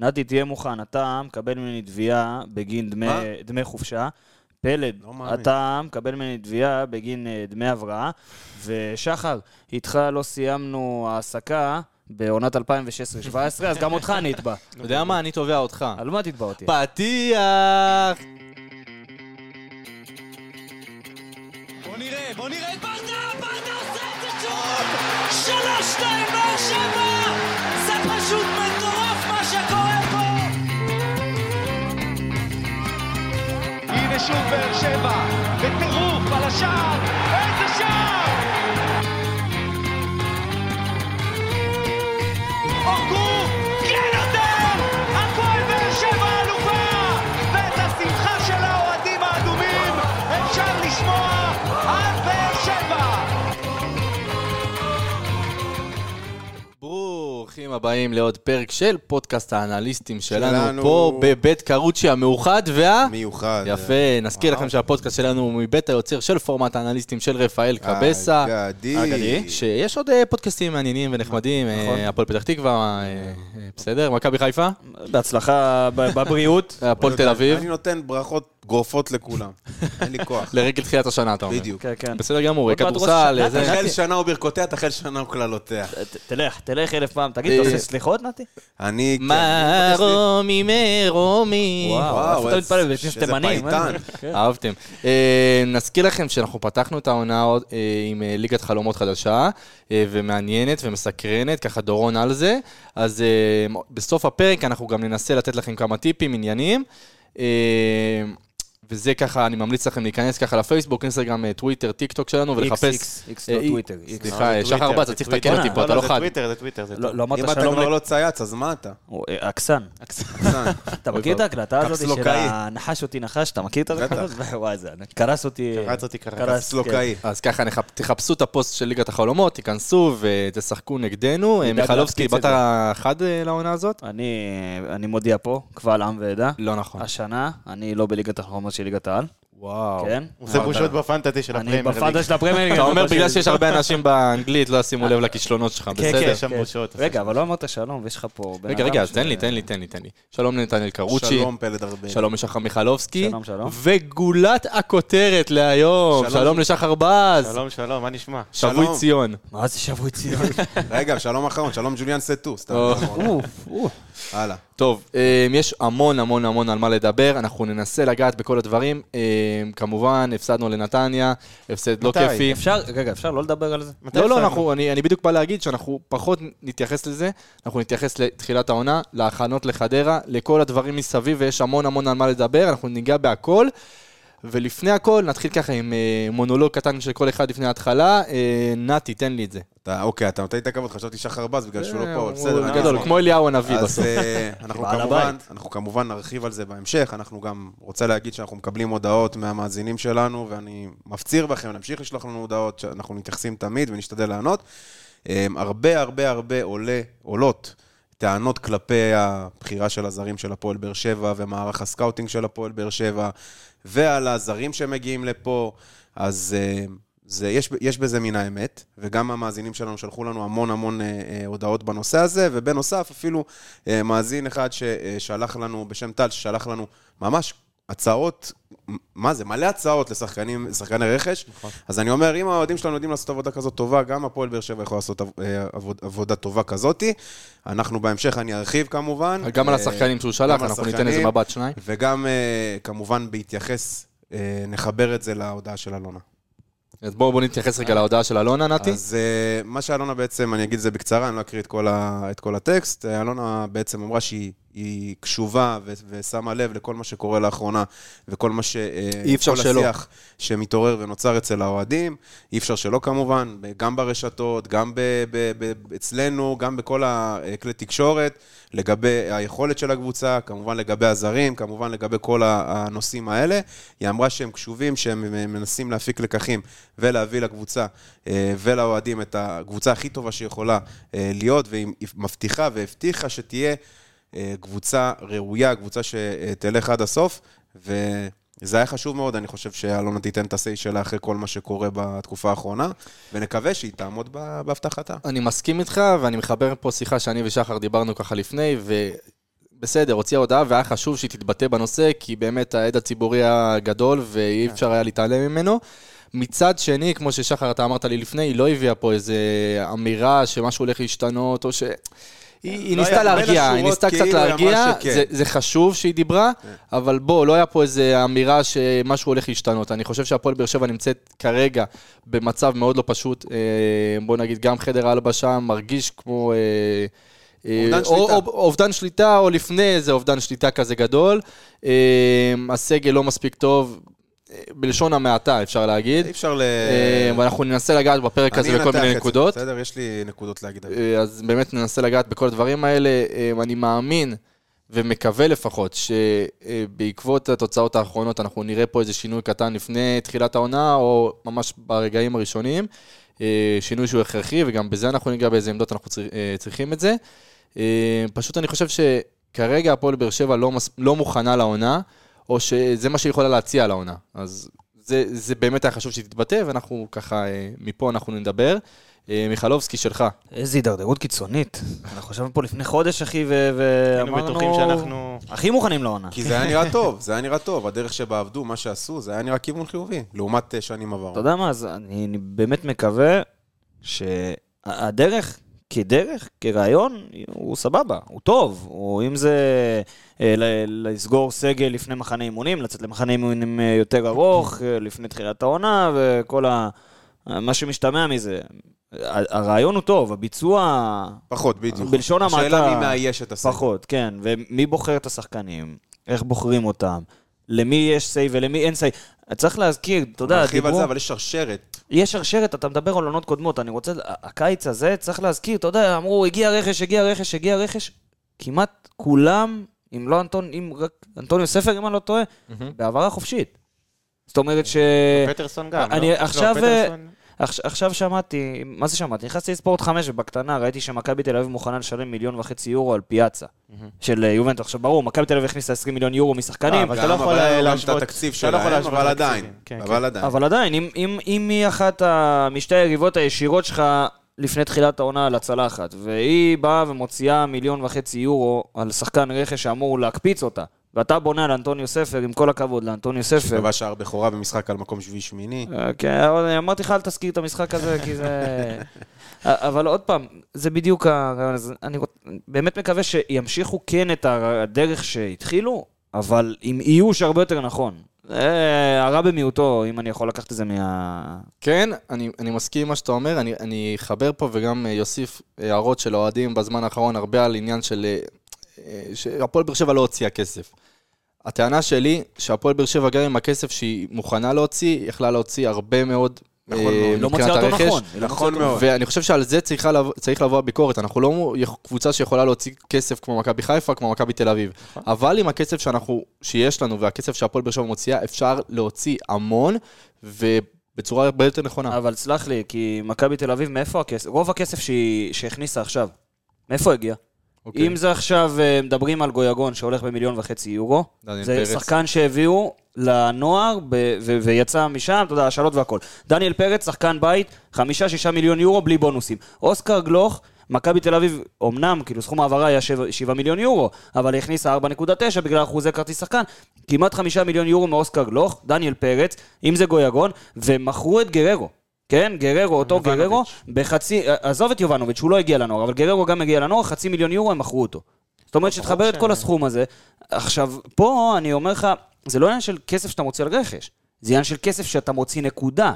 נתי, תהיה מוכן, אתה מקבל ממני תביעה בגין דמי? דמי חופשה. פלד, לא. אתה מקבל ממני תביעה בגין אה, דמי הבראה. ושחר, איתך לא סיימנו העסקה בעונת 2016-2017, אז גם אותך אני אתבע. אתה יודע מה? אני תובע אותך. על מה תתבע אותי? פתיח! בוא נראה, בוא נראה את ברדה, ברדה עושה את זה שוב! שלוש, שתיים, באר שבע! זה פשוט מטורף הנה שוב באר שבע, בטירוף על השער, איזה שער! אורגו, ברוכים הבאים לעוד פרק של פודקאסט האנליסטים שלנו, שלנו. פה בבית קרוצ'י המאוחד וה... מיוחד. יפה, נזכיר לכם שהפודקאסט שלנו הוא מבית היוצר של פורמט האנליסטים של רפאל אה, קבסה. אגדי. אגדי. שיש עוד אה, פודקאסטים מעניינים ונחמדים, נכון. אה, הפועל פתח תקווה, אה, אה, בסדר, מכבי חיפה, בהצלחה בבריאות. הפועל תל אביב, אני נותן ברכות גורפות לכולם. אין לי כוח. לרגל תחילת השנה אתה אומר. בדיוק. כן, כן. בסדר גמור, כדורסל, זה... תחל שנה וברכותיה, תחל שנה וקללותיה. ת- תלך, תלך אלף פעם. תגיד, אתה אה, עושה סליחות, נתי? אני... כן, מה רומי מרומי. וואו, איזה- תימנים? פייטן. כן. אהבתם. אה, נזכיר לכם שאנחנו פתחנו את העונה אה, עם אה, ליגת חלומות חדשה, אה, ומעניינת ומסקרנת, ככה דורון על זה. אז אה, בסוף הפרק אנחנו גם ננסה לתת לכם כמה טיפים, עניינים. אה, וזה ככה, אני ממליץ לכם להיכנס ככה לפייסבוק, אינסטגרם, אה, טוויטר, טיק טוק שלנו, ולחפש... איקס, איקס, לא אה, טוויטר. איקס. סליחה, אה, שחר בת, אתה צריך לתקן אותי פה, אתה לא זה חד. טוויטר, זה טוויטר, זה לא. לא אמרת אם אתה כבר. לא צייץ, אז מה אתה? אה. אכסן. אתה מכיר את ההקלטה הזאת של. הנחש אותי נחש? אתה מכיר את. ההקלטה הזאת? וואי, זה קרס אותי. קרץ אותי קרץ. קרס, סלוקאי. אז ככה, תחפשו את הפוסט של ליגת החלומות, תיכנסו ותשחקו נגדנו. אה, מיכלובסקי, באת חד אה, לעונה הזאת? אני אני מודיע פה, קבל עם ועדה. לא נכון. השנה, אני לא בליגת החלומות של ליגת העל. וואו. כן? הוא עושה בושות בפנטזי של אני הפרמייר ליג. בפאנטה של הפרמייר ליג. אתה אני אומר בגלל שיש הרבה אנשים באנגלית, לא ישימו לב לכישלונות שלך, כן, בסדר? כן, שם כן. בושות. רגע, אבל לא אמרת שלום, ויש לך פה... רגע, רגע, תן לי, תן לי, תן לי, תן לי. שלום לנתנאל קרוצ'י. שלום פלד ארבל. שלום לשחר מיכלובסקי. שלום, שלום. וגולת הכותרת להיום. שלום. שלום לשחר בז. שלום, שלום, מה נשמע? שבוי שלום. ציון. מה זה שבוי ציון? רגע, שלום אחרון, שלום ג'וליאן סטו. הלאה. טוב, אה, יש המון המון המון על מה לדבר, אנחנו ננסה לגעת בכל הדברים. אה, כמובן, הפסדנו לנתניה, הפסד לא? כיפי. אפשר, רגע, אפשר לא לדבר על זה? לא, לא? אנחנו, אני, אני בדיוק בא להגיד שאנחנו פחות נתייחס לזה, אנחנו נתייחס לתחילת העונה, להכנות לחדרה, לכל הדברים מסביב, ויש המון המון על מה לדבר, אנחנו ניגע בהכל. ולפני הכל, נתחיל ככה עם אה, מונולוג קטן של כל אחד לפני ההתחלה. אה, נתי, תן לי את זה. אתה- אוקיי, אתה נותן לי את הכבוד, חשבתי שחר בז בגלל שהוא לא אה, פה, בסדר. גדול. כמו אליהו הנביא אז בסוף. אה, אנחנו כמובן, הבית. אנחנו כמובן נרחיב על זה בהמשך, אנחנו גם רוצה להגיד שאנחנו מקבלים הודעות מהמאזינים שלנו, ואני מפציר בכם להמשיך לשלוח לנו הודעות, שאנחנו מתייחסים תמיד ונשתדל לענות. אה, הרבה הרבה הרבה עולה, עולות טענות כלפי הבחירה של הזרים של הפועל באר שבע ומערך הסקאוטינג של הפועל באר שבע, ועל הזרים שמגיעים לפה, אז... אה, זה, יש, יש בזה מן האמת, וגם המאזינים שלנו שלחו לנו המון המון אה, אה, הודעות בנושא הזה, ובנוסף אפילו אה, מאזין אחד ששלח לנו, בשם טל, ששלח לנו ממש הצעות, מה זה, מלא הצעות לשחקנים, לשחקני רכש. נכון. אז אני אומר, אם האוהדים שלנו יודעים לעשות עבודה כזאת טובה, גם הפועל באר שבע יכול לעשות אה, עבוד, עבודה טובה כזאתי. אנחנו בהמשך, אני ארחיב כמובן. גם על אה, השחקנים שהוא שלח, אנחנו ניתן איזה מבט שניים. וגם אה, כמובן בהתייחס, נחבר את זה להודעה של אלונה. אז בואו בוא נתייחס רגע להודעה של אלונה, נתי. אז uh, מה שאלונה בעצם, אני אגיד את זה בקצרה, אני לא אקריא את כל, ה, את כל הטקסט. אלונה בעצם אמרה שהיא היא קשובה ו, ושמה לב לכל מה שקורה לאחרונה, וכל מה ש... אה, אי אפשר כל שלא. השיח שמתעורר ונוצר אצל האוהדים. אי אפשר שלא כמובן, גם ברשתות, גם ב, ב, ב, אצלנו, גם בכל הכלי תקשורת, לגבי היכולת של הקבוצה, כמובן לגבי הזרים, כמובן לגבי כל הנושאים האלה. היא אמרה שהם קשובים, שהם מנסים להפיק לקחים ולהביא לקבוצה אה, ולאוהדים את הקבוצה הכי טובה שיכולה אה, להיות, והיא מבטיחה והבטיחה שתהיה קבוצה ראויה, קבוצה שתלך עד הסוף, וזה היה חשוב מאוד, אני חושב שאלונה תיתן את ה-say שלה אחרי כל מה שקורה בתקופה האחרונה, ונקווה שהיא תעמוד בהבטחתה. אני מסכים איתך, ואני מחבר פה שיחה שאני ושחר דיברנו ככה לפני, בסדר, הוציאה הודעה והיה חשוב שהיא תתבטא בנושא, כי באמת העד הציבורי היה גדול ואי אפשר היה להתעלם ממנו. מצד שני, כמו ששחר, אתה אמרת לי לפני, היא לא הביאה פה איזה אמירה שמשהו הולך להשתנות, או ש... היא, לא ניסתה להרגיע, היא ניסתה קצת כאילו להרגיע. זה, חשוב שהיא דיברה, אבל בוא, לא היה פה איזה אמירה שמשהו הולך להשתנות. אני חושב שהפועל באר שבע נמצאת כרגע במצב מאוד לא פשוט. אה, בוא נגיד, גם חדר ההלבשה מרגיש כמו... אה, אה, אובדן או- שליטה. או- אובדן שליטה, או לפני איזה אובדן שליטה כזה גדול. הסגל לא מספיק טוב, בלשון המעטה, אפשר להגיד. אי אפשר ל... אה, ואנחנו ננסה לגעת בפרק הזה בכל מיני נקודות. בסדר? יש לי נקודות להגיד. אה, אז באמת ננסה לגעת בכל הדברים האלה. אה, אני מאמין ומקווה לפחות שבעקבות התוצאות האחרונות אנחנו נראה פה איזה שינוי קטן לפני תחילת העונה, או ממש ברגעים הראשונים. שינוי שהוא הכרחי, וגם בזה אנחנו ניגע באיזה עמדות אנחנו צר- צריכים את זה. פשוט אני חושב שכרגע הפועל באר שבע לא, מס- לא מוכנה לעונה, או שזה מה שהיא יכולה להציע לעונה. אז זה, זה באמת היה חשוב שהיא תתבטא, ואנחנו ככה, אה, מפה אנחנו נדבר. אה, מיכלובסקי שלך. איזה הידרדרות קיצונית. אנחנו חשבנו פה לפני חודש, אחי, ו- היינו ואמרנו... בטוחים שאנחנו... הכי מוכנים לעונה. כי זה היה נראה טוב, זה היה נראה טוב. הדרך שבה עבדו, מה שעשו, זה היה נראה כיוון חיובי, לעומת אה, שנים עברו. אתה יודע מה, אז אני, אני באמת מקווה שהדרך, כדרך, כרעיון, הוא סבבה, הוא טוב. הוא, אם זה אה, לסגור סגל לפני מחנה אימונים, לצאת למחנה אימונים אה, יותר ארוך, אה, לפני תחילת העונה, וכל ה... מה שמשתמע מזה. הרעיון הוא טוב, הביצוע... פחות, בדיוק. בלשון המעטה... השאלה מי מאייש את הסגל. פחות, כן. ומי בוחר את השחקנים? איך בוחרים אותם? למי יש סיי ולמי אין סיי? צריך להזכיר, אתה יודע, נרחיב על דיברו... זה, אבל יש שרשרת. יש שרשרת, אתה מדבר על עונות קודמות, אני רוצה, הקיץ הזה, צריך להזכיר, אתה יודע, אמרו, הגיע רכש, הגיע רכש, הגיע רכש, כמעט כולם, אם לא אנטון, אם רק אנטוניו ספר, אם אני לא טועה, בהעברה חופשית. זאת אומרת ש... פטרסון גם, אני לא? עכשיו, לא, פטרסון- עכש- עכשיו שמעתי, מה זה שמעתי? נכנסתי לספורט 5 ובקטנה ראיתי שמכבי תל אביב מוכנה לשלם מיליון וחצי יורו על פיאצה של אה, יובנטו. עכשיו ברור, מכבי תל אביב הכניסה 20 מיליון יורו אה, משחקנים, אבל אתה לא יכול להשוות- את התקציב אתה לא יכול שלהם, להשוות אבל. עדיין. כן, אבל עדיין. אבל עדיין, אם, אם, אם היא אחת משתי היריבות הישירות שלך לפני תחילת העונה על הצלחת, והיא באה ומוציאה מיליון וחצי יורו על שחקן רכש שאמור להקפיץ אותה, ואתה בונה על אנטוניו ספר, עם כל הכבוד לאנטוניו ספר. קבע שער בכורה במשחק על מקום שביעי-שמיני. אה, כן, אבל אמרתי לך, אל תזכיר את המשחק הזה, כי זה... אה, אבל עוד פעם, זה בדיוק הרעיון הזה. אני באמת מקווה שימשיכו כן את הדרך שהתחילו, אבל עם איוש הרבה יותר נכון. זה הרע במיעוטו, אם אני יכול לקחת את זה מה... כן, אני, אני מסכים עם מה שאתה אומר, אני, אני אחבר פה וגם אה, יוסיף הערות של אוהדים בזמן האחרון, הרבה על עניין של... שהפועל באר שבע לא הוציאה כסף. הטענה שלי, שהפועל באר שבע גם עם הכסף שהיא מוכנה להוציא, יכלה להוציא הרבה מאוד נכון אה. לא אותו הרכש. נכון. היא לא נכון מאוד. ואני חושב שעל זה צריך לבוא הביקורת. אנחנו לא קבוצה שיכולה להוציא כסף כמו מכבי חיפה, כמו מכבי תל אביב. אבל עם הכסף שאנחנו, שיש לנו והכסף שהפועל באר שבע מוציאה, אפשר להוציא המון, ובצורה הרבה יותר נכונה. אבל סלח לי, כי מכבי תל אביב, מאיפה הכסף? רוב הכסף שהיא שהכניסה עכשיו, מאיפה הגיע? אוקיי. אם זה עכשיו, אה, מדברים על גויגון שהולך במיליון וחצי יורו, זה פרץ. שחקן שהביאו לנוער ב- ו- ויצא משם, אתה יודע, השאלות והכל. דניאל פרץ, שחקן בית, חמישה, שישה מיליון יורו בלי בונוסים. אוסקר גלוך, מכבי תל אביב, אמנם, כאילו סכום העברה היה שבע- שבעה מיליון יורו, אבל היא הכניסה 4.9 בגלל אחוזי כרטיס שחקן. כמעט חמישה מיליון יורו מאוסקר גלוך, דניאל פרץ, אם זה גויגון, ומכרו את גררו. כן, גררו, אותו. גררו, בחצי, עזוב את יובנוביץ', הוא לא הגיע לנוער, אבל גררו גם הגיע לנוער, חצי מיליון יורו הם מכרו אותו. זאת אומרת שתחבר את כל הסכום הזה. עכשיו, פה אני אומר לך, זה לא עניין של כסף שאתה מוציא על רכש, זה עניין של כסף שאתה מוציא נקודה.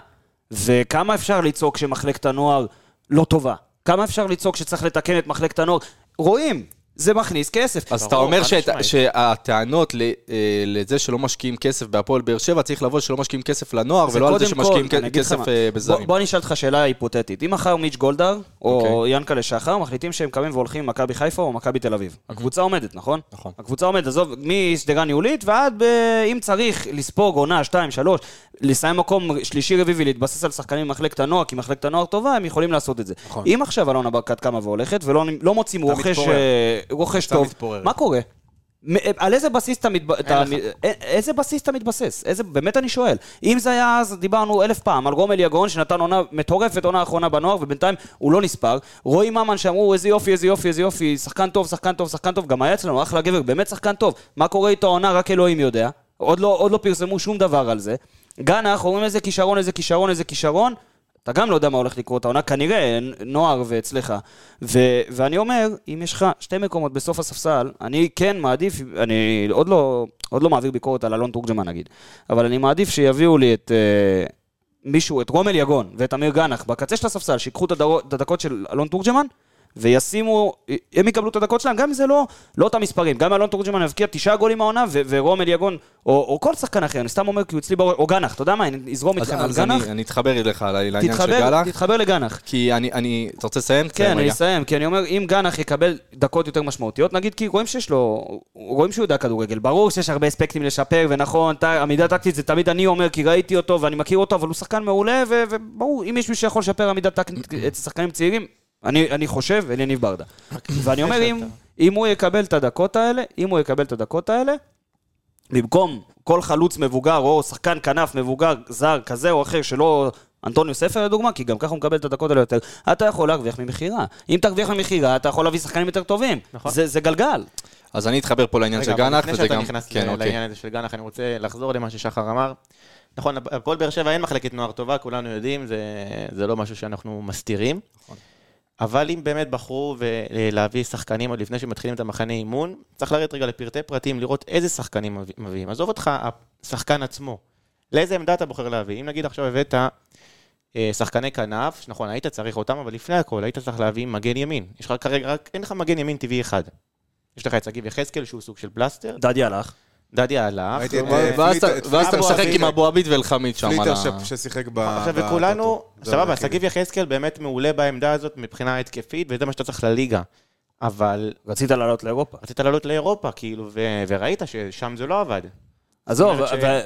וכמה אפשר לצעוק שמחלקת הנוער לא טובה? כמה אפשר לצעוק שצריך לתקן את מחלקת הנוער? רואים, זה מכניס כסף. אז אתה אומר שאת-. שהטענות ל- אה, לזה שלא משקיעים כסף בהפועל באר שבע, צריך לבוא שלא משקיעים כסף לנוער, ולא על זה שמשקיעים כל, כסף. אה, בוא, בזרים. בוא אני אשאל אותך שאלה היפותטית. אם מחר מיץ' גולדהר, או אוקיי. ינקלה שחר, מחליטים שהם קמים והולכים עם מכבי חיפה או מכבי תל אביב. הקבוצה עומדת, נכון? נכון. הקבוצה עומדת, עזוב, משדרה ניהולית ועד, ב... אם צריך, לספוג עונה, שתיים, שלוש, לסיים מקום שלישי רביעי ולהתבסס על שחקנים ממחלקת הנוער, כי מחלקת הנוער טובה, הם יכולים לעשות את זה. נכון. אם עכשיו אלונה ברקת קמה והולכת, ולא לא מוצאים רוכש, מתפורר. אה, רוכש טוב, מתפורר. מה קורה? מ- על איזה בסיס אתה, מתב... אתה... לך. א- איזה בסיס אתה מתבסס? איזה... באמת אני שואל. אם זה היה אז, דיברנו אלף פעם, על רומל יגון, שנתן עונה מטורפת, עונה אחרונה בנוער, ובינתיים הוא לא נספר. רועי ממן שאמרו, איזה יופי, איזה יופי, איזה יופי, שחקן טוב, שחקן טוב, שחקן טוב, גם היה אצלנו, אחלה גבר, באמת שחקן טוב. מה קורה איתו העונה, רק אלוהים יודע. עוד לא, עוד לא פרסמו שום דבר על זה. גנח, אומרים איזה כישרון, איזה כישרון, איזה כישרון. אתה גם לא יודע מה הולך לקרות העונה, כנראה, נוער ואצלך. ו- ואני אומר, אם יש לך שתי מקומות בסוף הספסל, אני כן מעדיף, אני עוד לא, עוד לא מעביר ביקורת על אלון תורג'מן נגיד, אבל אני מעדיף שיביאו לי את אה, מישהו, את רומל יגון ואת אמיר גנח בקצה של הספסל, שיקחו את הדקות של אלון תורג'מן, וישימו, הם יקבלו את הדקות שלהם, גם אם זה לא, לא אותם מספרים. גם אלון תורג'מן יבקיע תשעה גולים העונה, ו- ורומל יגון, או, או כל שחקן אחר, אני סתם אומר כי הוא אצלי בראש, או גנח, אתה יודע מה, אני אזרום אז, איתכם על אז אני, גנח, אני אתחבר אליך על העניין של תתחבר, גלח, תתחבר לגנח. כי אני, אני, אתה רוצה לסיים? כן, אני. אסיים, כי אני אומר, אם גנח יקבל דקות יותר משמעותיות, נגיד כי רואים שיש לו, רואים שהוא יודע כדורגל, ברור שיש הרבה אספקטים לשפר, ונכון, ט- עמידה טקטית זה תמיד אני אומר, כי ראיתי אותו ואני מכיר אותו, אבל הוא שחקן מעולה, ו- וברור, אם יש מישהו שיכול לשפר עמידה טקטית אצל שחקנים צעירים, אני, אני חושב, אלי ניב ברדה. ואני אומר, אם, אם הוא יקבל את הדקות האלה, אם הוא יקבל את הדקות האלה, במקום כל חלוץ מבוגר, או שחקן כנף מבוגר, זר, כזה או אחר, שלא... אנטוניו ספר לדוגמה, כי גם ככה הוא מקבל את הדקות האלה יותר, אתה יכול להרוויח ממכירה. אם תרוויח ממכירה, אתה יכול להביא שחקנים יותר טובים. נכון. זה, זה גלגל. אז אני אתחבר פה לעניין של רגע, אבל גנח, לפני וזה שאתה גם... נכנס כן, אוקיי. לעניין הזה של גנח, אני רוצה לחזור למה ששחר אמר. נכון, הפועל באר שבע אין מחלקת נוער טובה, כולנו יודעים, זה, זה לא משהו שאנחנו מסתירים. נכון. אבל אם באמת בחרו ו- להביא שחקנים עוד לפני שמתחילים את המחנה אימון, צריך לרדת רגע לפרטי פרטים, לראות איזה שחקנים מביא- מביאים. עזוב אותך, השחקן עצמו. לאיזה עמדה אתה בוחר להביא? אם נגיד עכשיו הבאת אה, שחקני כנף, נכון, היית צריך אותם, אבל לפני הכל היית צריך להביא מגן ימין. יש לך כרגע רק, אין לך מגן ימין טבעי אחד. יש לך את שגיב יחזקאל, שהוא סוג של פלסטר, דדי הלך. דדיה הלך. ראיתי את, כלומר, אה, ואז אתה- משחק עם אבו עביד ואלחמיד שם פליטר ששיחק ב... עכשיו, וכולנו. סבבה, שגיב יחזקאל באמת מעולה בעמדה הזאת מבחינה התקפית, וזה מה שאתה צריך לליגה. אבל רצית לעלות לאירופה. רצית לעלות לאירופה, כאילו, וראית ששם זה לא עבד. עזוב,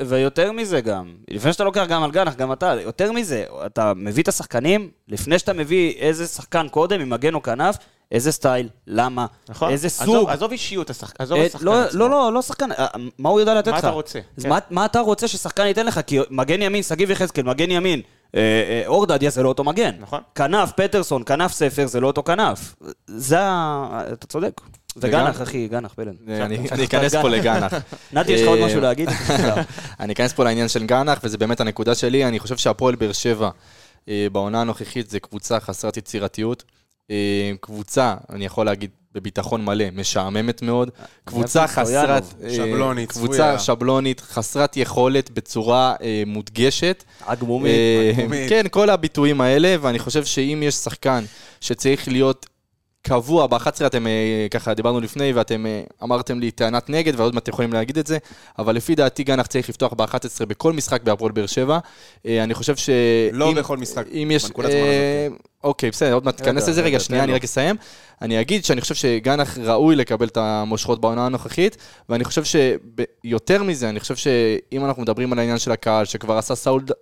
ויותר מזה גם, לפני שאתה לוקח גם על גנח, גם אתה, יותר מזה, אתה מביא את השחקנים, לפני שאתה מביא איזה שחקן קודם, עם מגן או כנף, איזה סטייל, למה, נכון? איזה עזוב- סוג. עזוב אישיות השחקן, עזוב אה, השחקן לא, עצמו. לא, לא, לא שחקן, אה, מה הוא יודע לתת לך? מה אתה רוצה? אז כן. מה, מה אתה רוצה ששחקן ייתן לך? כי מגן ימין, שגיב יחזקאל, מגן ימין, אה, אה, אור דדיה זה לא אותו מגן. נכון. כנף, פטרסון, כנף ספר, זה לא אותו כנף. זה ה... אתה צודק. וגנח, וגם- אחי, גנח, פלן. אני עכשיו, אני אכנס גנח. פה לגנח. נתי, יש לך עוד אה, משהו להגיד? אני אכנס פה לעניין של גנח, וזה באמת הנקודה שלי. אני חושב שהפועל באר שבע אה, בעונה הנוכחית זה קבוצה חסרת יצירתיות. אה, קבוצה, אני יכול להגיד בביטחון מלא, משעממת מאוד. קבוצה אוהב את חסרת... אה, שבלונית, קבוצה. שבלונית, חסרת יכולת בצורה אה, מודגשת. עגמומי. אה, עגמומית. כן, כל הביטויים האלה, ואני חושב שאם יש שחקן שצריך להיות קבוע ב-11, אתם אה, ככה דיברנו לפני, ואתם אה, אמרתם לי טענת נגד, ועוד מעט אתם יכולים להגיד את זה, אבל לפי דעתי גנח צריך לפתוח ב-11 בכל משחק בהפועל באר שבע. אה, אני חושב ש... לא אם- בכל משחק, אם יש... בנקודת זמן אה, הזאת, אוקיי, בסדר, עוד מעט תיכנס לזה. רגע, שנייה, אני. רק אסיים. אני אגיד שאני חושב שגנח ראוי לקבל את המושכות בעונה הנוכחית, ואני חושב שיותר מזה, אני חושב שאם אנחנו מדברים על העניין של הקהל, שכבר עשה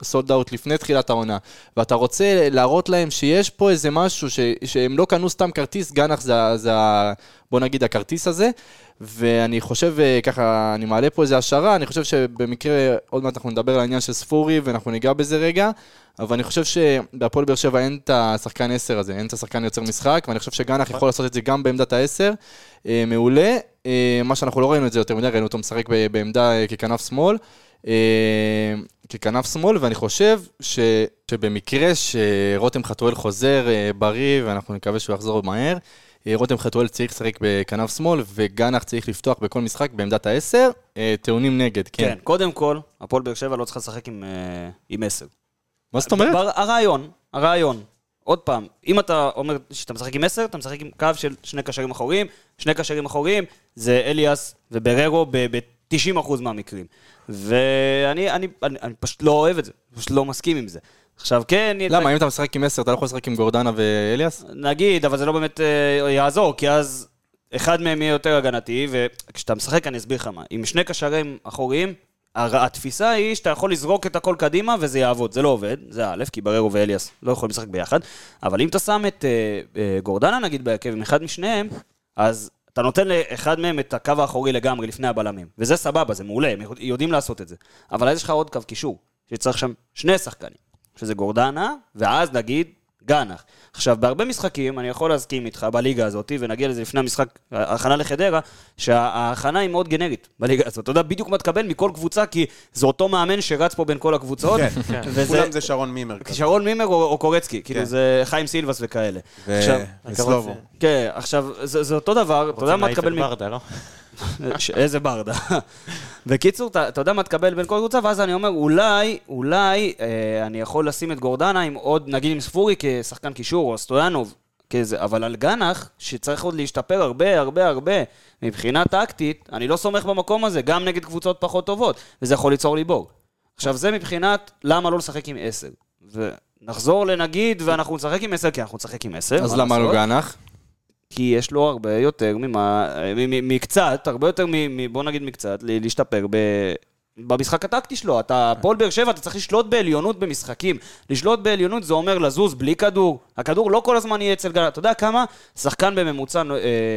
סולד אאוט לפני תחילת העונה, ואתה רוצה להראות להם שיש פה איזה משהו, ש, שהם לא קנו סתם כרטיס, גנח זה, זה בוא נגיד הכרטיס הזה, ואני חושב, אה, ככה, אני מעלה פה איזה השערה, אני חושב שבמקרה, עוד מעט אנחנו נדבר על העניין של ספורי, ואנחנו ניגע בזה רגע, אבל אני חושב שבהפועל באר שבע אין את השחקן 10 הזה, אין את השחקן יוצר משחק, ואני חושב שגנח יכול לעשות את זה גם בעמדת ה-10, אה, מעולה. אה, מה שאנחנו לא ראינו את זה יותר מדי, ראינו אותו משחק בעמדה ככנף שמאל. ככנף שמאל, ואני חושב ש, שבמקרה שרותם חתואל חוזר בריא, ואנחנו נקווה שהוא יחזור מהר, רותם חתואל צריך לשחק בכנף שמאל, וגנח צריך לפתוח בכל משחק בעמדת העשר, אה, טעונים נגד, כן. כן, קודם כל, הפועל באר שבע לא צריכה לשחק עם, אה, עם עשר. מה זאת אומרת? בר- הרעיון, הרעיון, עוד פעם, אם אתה אומר שאתה משחק עם עשר, אתה משחק עם קו של שני קשרים אחוריים, שני קשרים אחוריים זה אליאס ובררו ב-90% מהמקרים. ואני אני, אני, אני פשוט לא אוהב את זה, פשוט לא מסכים עם זה. עכשיו כן, למה, אם אתה משחק עם עשר, אתה לא יכול לשחק עם גורדנה ואליאס? נגיד, אבל זה לא באמת אה, יעזור, כי אז אחד מהם יהיה יותר הגנתי, וכשאתה משחק, אני אסביר לך מה. עם שני קשרים אחוריים, התפיסה היא שאתה יכול לזרוק את הכל קדימה וזה יעבוד. זה לא עובד, זה א', כי בררו ואליאס לא יכולים לשחק ביחד, אבל אם אתה שם את אה, אה, גורדנה נגיד בהרכב עם אחד משניהם, אז אתה נותן לאחד מהם את הקו האחורי לגמרי לפני הבלמים, וזה סבבה, זה מעולה, הם יודעים לעשות את זה. אבל אז יש לך עוד קו קישור, שצריך שם שני שחקנים, שזה גורדנה, ואז נגיד גנח. עכשיו, בהרבה משחקים, אני יכול להסכים איתך בליגה הזאת, ונגיע לזה לפני המשחק, ההכנה לחדרה, שההכנה היא מאוד גנרית בליגה הזאת. אתה יודע בדיוק מה תקבל מכל קבוצה, כי זה אותו מאמן שרץ פה בין כל הקבוצות. כן, וזה- כולם זה שרון מימר. כזה. שרון מימר או, או קורצקי, כאילו כן. זה חיים סילבס וכאלה. ו- עכשיו, וסלובו. כן, עכשיו, זה, זה אותו דבר, אתה יודע מה תקבל מ... ברדה, לא? איזה ברדה. בקיצור, אתה, אתה יודע מה תקבל בין כל קבוצה, ואז אני אומר, אולי, אולי אה, אני יכול לשים את גורדנה עם עוד, נגיד עם ספורי כשחקן קישור, או סטויאנוב, כזה, אבל על גנח, שצריך עוד להשתפר הרבה, הרבה, הרבה, מבחינה טקטית, אני לא סומך במקום הזה, גם נגד קבוצות פחות טובות, וזה יכול ליצור לי בור. עכשיו, זה מבחינת למה לא לשחק עם עשר. ונחזור לנגיד, ואנחנו נשחק עם עשר, כי אנחנו נשחק עם עשר. אז מה למה לא? גנח? כי יש לו הרבה יותר ממה, מ- מקצת, הרבה יותר, מ- בוא נגיד מקצת, להשתפר ב... במשחק הטקטי שלו, אתה, הפועל באר שבע, אתה צריך לשלוט בעליונות במשחקים. לשלוט בעליונות זה אומר לזוז בלי כדור. הכדור לא כל הזמן יהיה אצל גלנט. אתה יודע כמה שחקן בממוצע אה,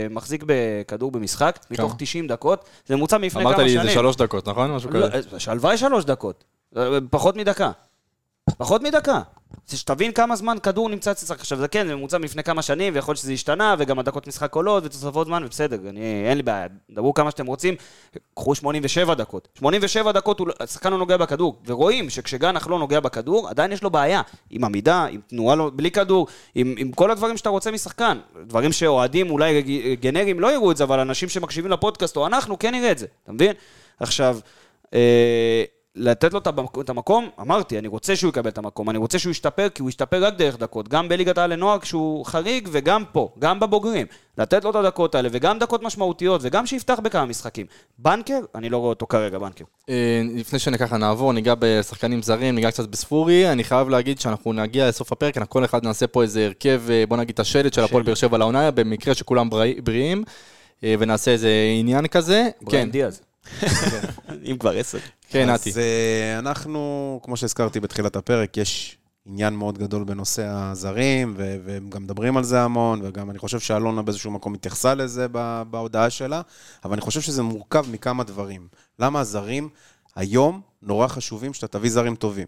מחזיק בכדור במשחק? מתוך 90 דקות? זה ממוצע מלפני כמה אמרת שנים. לי זה שלוש דקות, נכון? משהו לא, כזה. אה, שהלוואי שלוש דקות. אה, פחות מדקה. פחות מדקה. שתבין כמה זמן כדור נמצא אצלך. עכשיו זה כן, זה ממוצע מלפני כמה שנים, ויכול להיות שזה השתנה, וגם הדקות משחק עולות, ותוספות זמן, ובסדר, אני, אין לי בעיה, דברו כמה שאתם רוצים, קחו 87 דקות. 87 דקות, הוא לא- השחקן לא נוגע בכדור, ורואים שכשגנח לא נוגע בכדור, עדיין יש לו בעיה. עם עמידה, עם תנועה לא, בלי כדור, עם, עם כל הדברים שאתה רוצה משחקן. דברים שאוהדים אולי גנרים לא יראו את זה, אבל אנשים שמקשיבים לפודקאסט, או אנחנו, כן נראה את זה, אתה מבין? עכשיו, אה, לתת לו את המק- את המקום, אמרתי, אני רוצה שהוא יקבל את המקום, אני רוצה שהוא ישתפר, כי הוא ישתפר רק דרך דקות, גם בליגת העל לנוער כשהוא חריג, וגם פה, גם בבוגרים. לתת לו את הדקות האלה, וגם דקות משמעותיות, וגם שיפתח בכמה משחקים. בנקר, אני לא רואה אותו כרגע, בנקר. אה, לפני שככה נעבור, ניגע בשחקנים זרים, ניגע קצת בספורי, אני חייב להגיד שאנחנו נגיע לסוף הפרק, אנחנו כל אחד נעשה פה איזה הרכב, אה, בוא נגיד את השלט של הפועל באר שבע לעונה, במקרה שכולם בריא- בריאים, אה, ונעשה איזה עניין כזה. כן, בריין דיאז. אם כבר עשר. כן, אז נתי. אה, אנחנו, כמו שהזכרתי בתחילת הפרק, יש עניין מאוד גדול בנושא הזרים, ו- והם גם מדברים על זה המון, וגם אני חושב שאלונה באיזשהו מקום התייחסה לזה ב- בהודעה שלה, אבל אני חושב שזה מורכב מכמה דברים. למה הזרים היום נורא חשובים שאתה תביא זרים טובים?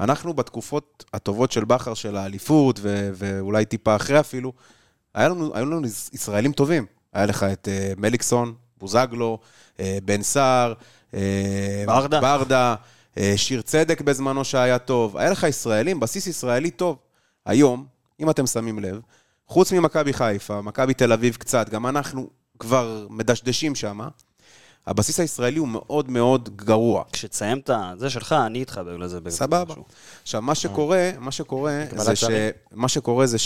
אנחנו בתקופות הטובות של בכר, של האליפות, ו- ואולי טיפה אחרי אפילו, היה לנו, היו לנו ישראלים טובים. היה לך את אה, מליקסון, בוזגלו, אה, בן סער, אה, ברדה. ברדה, אה, שיר צדק בזמנו שהיה טוב. היה לך ישראלים, בסיס ישראלי טוב. היום, אם אתם שמים לב, חוץ ממכבי חיפה, מכבי תל אביב קצת, גם אנחנו כבר מדשדשים שם, הבסיס הישראלי הוא מאוד מאוד גרוע. כשתסיים את זה שלך, אני אתחבר לזה. באיזה סבבה. עכשיו, מה שקורה, מה שקורה זה ש... מה שקורה זה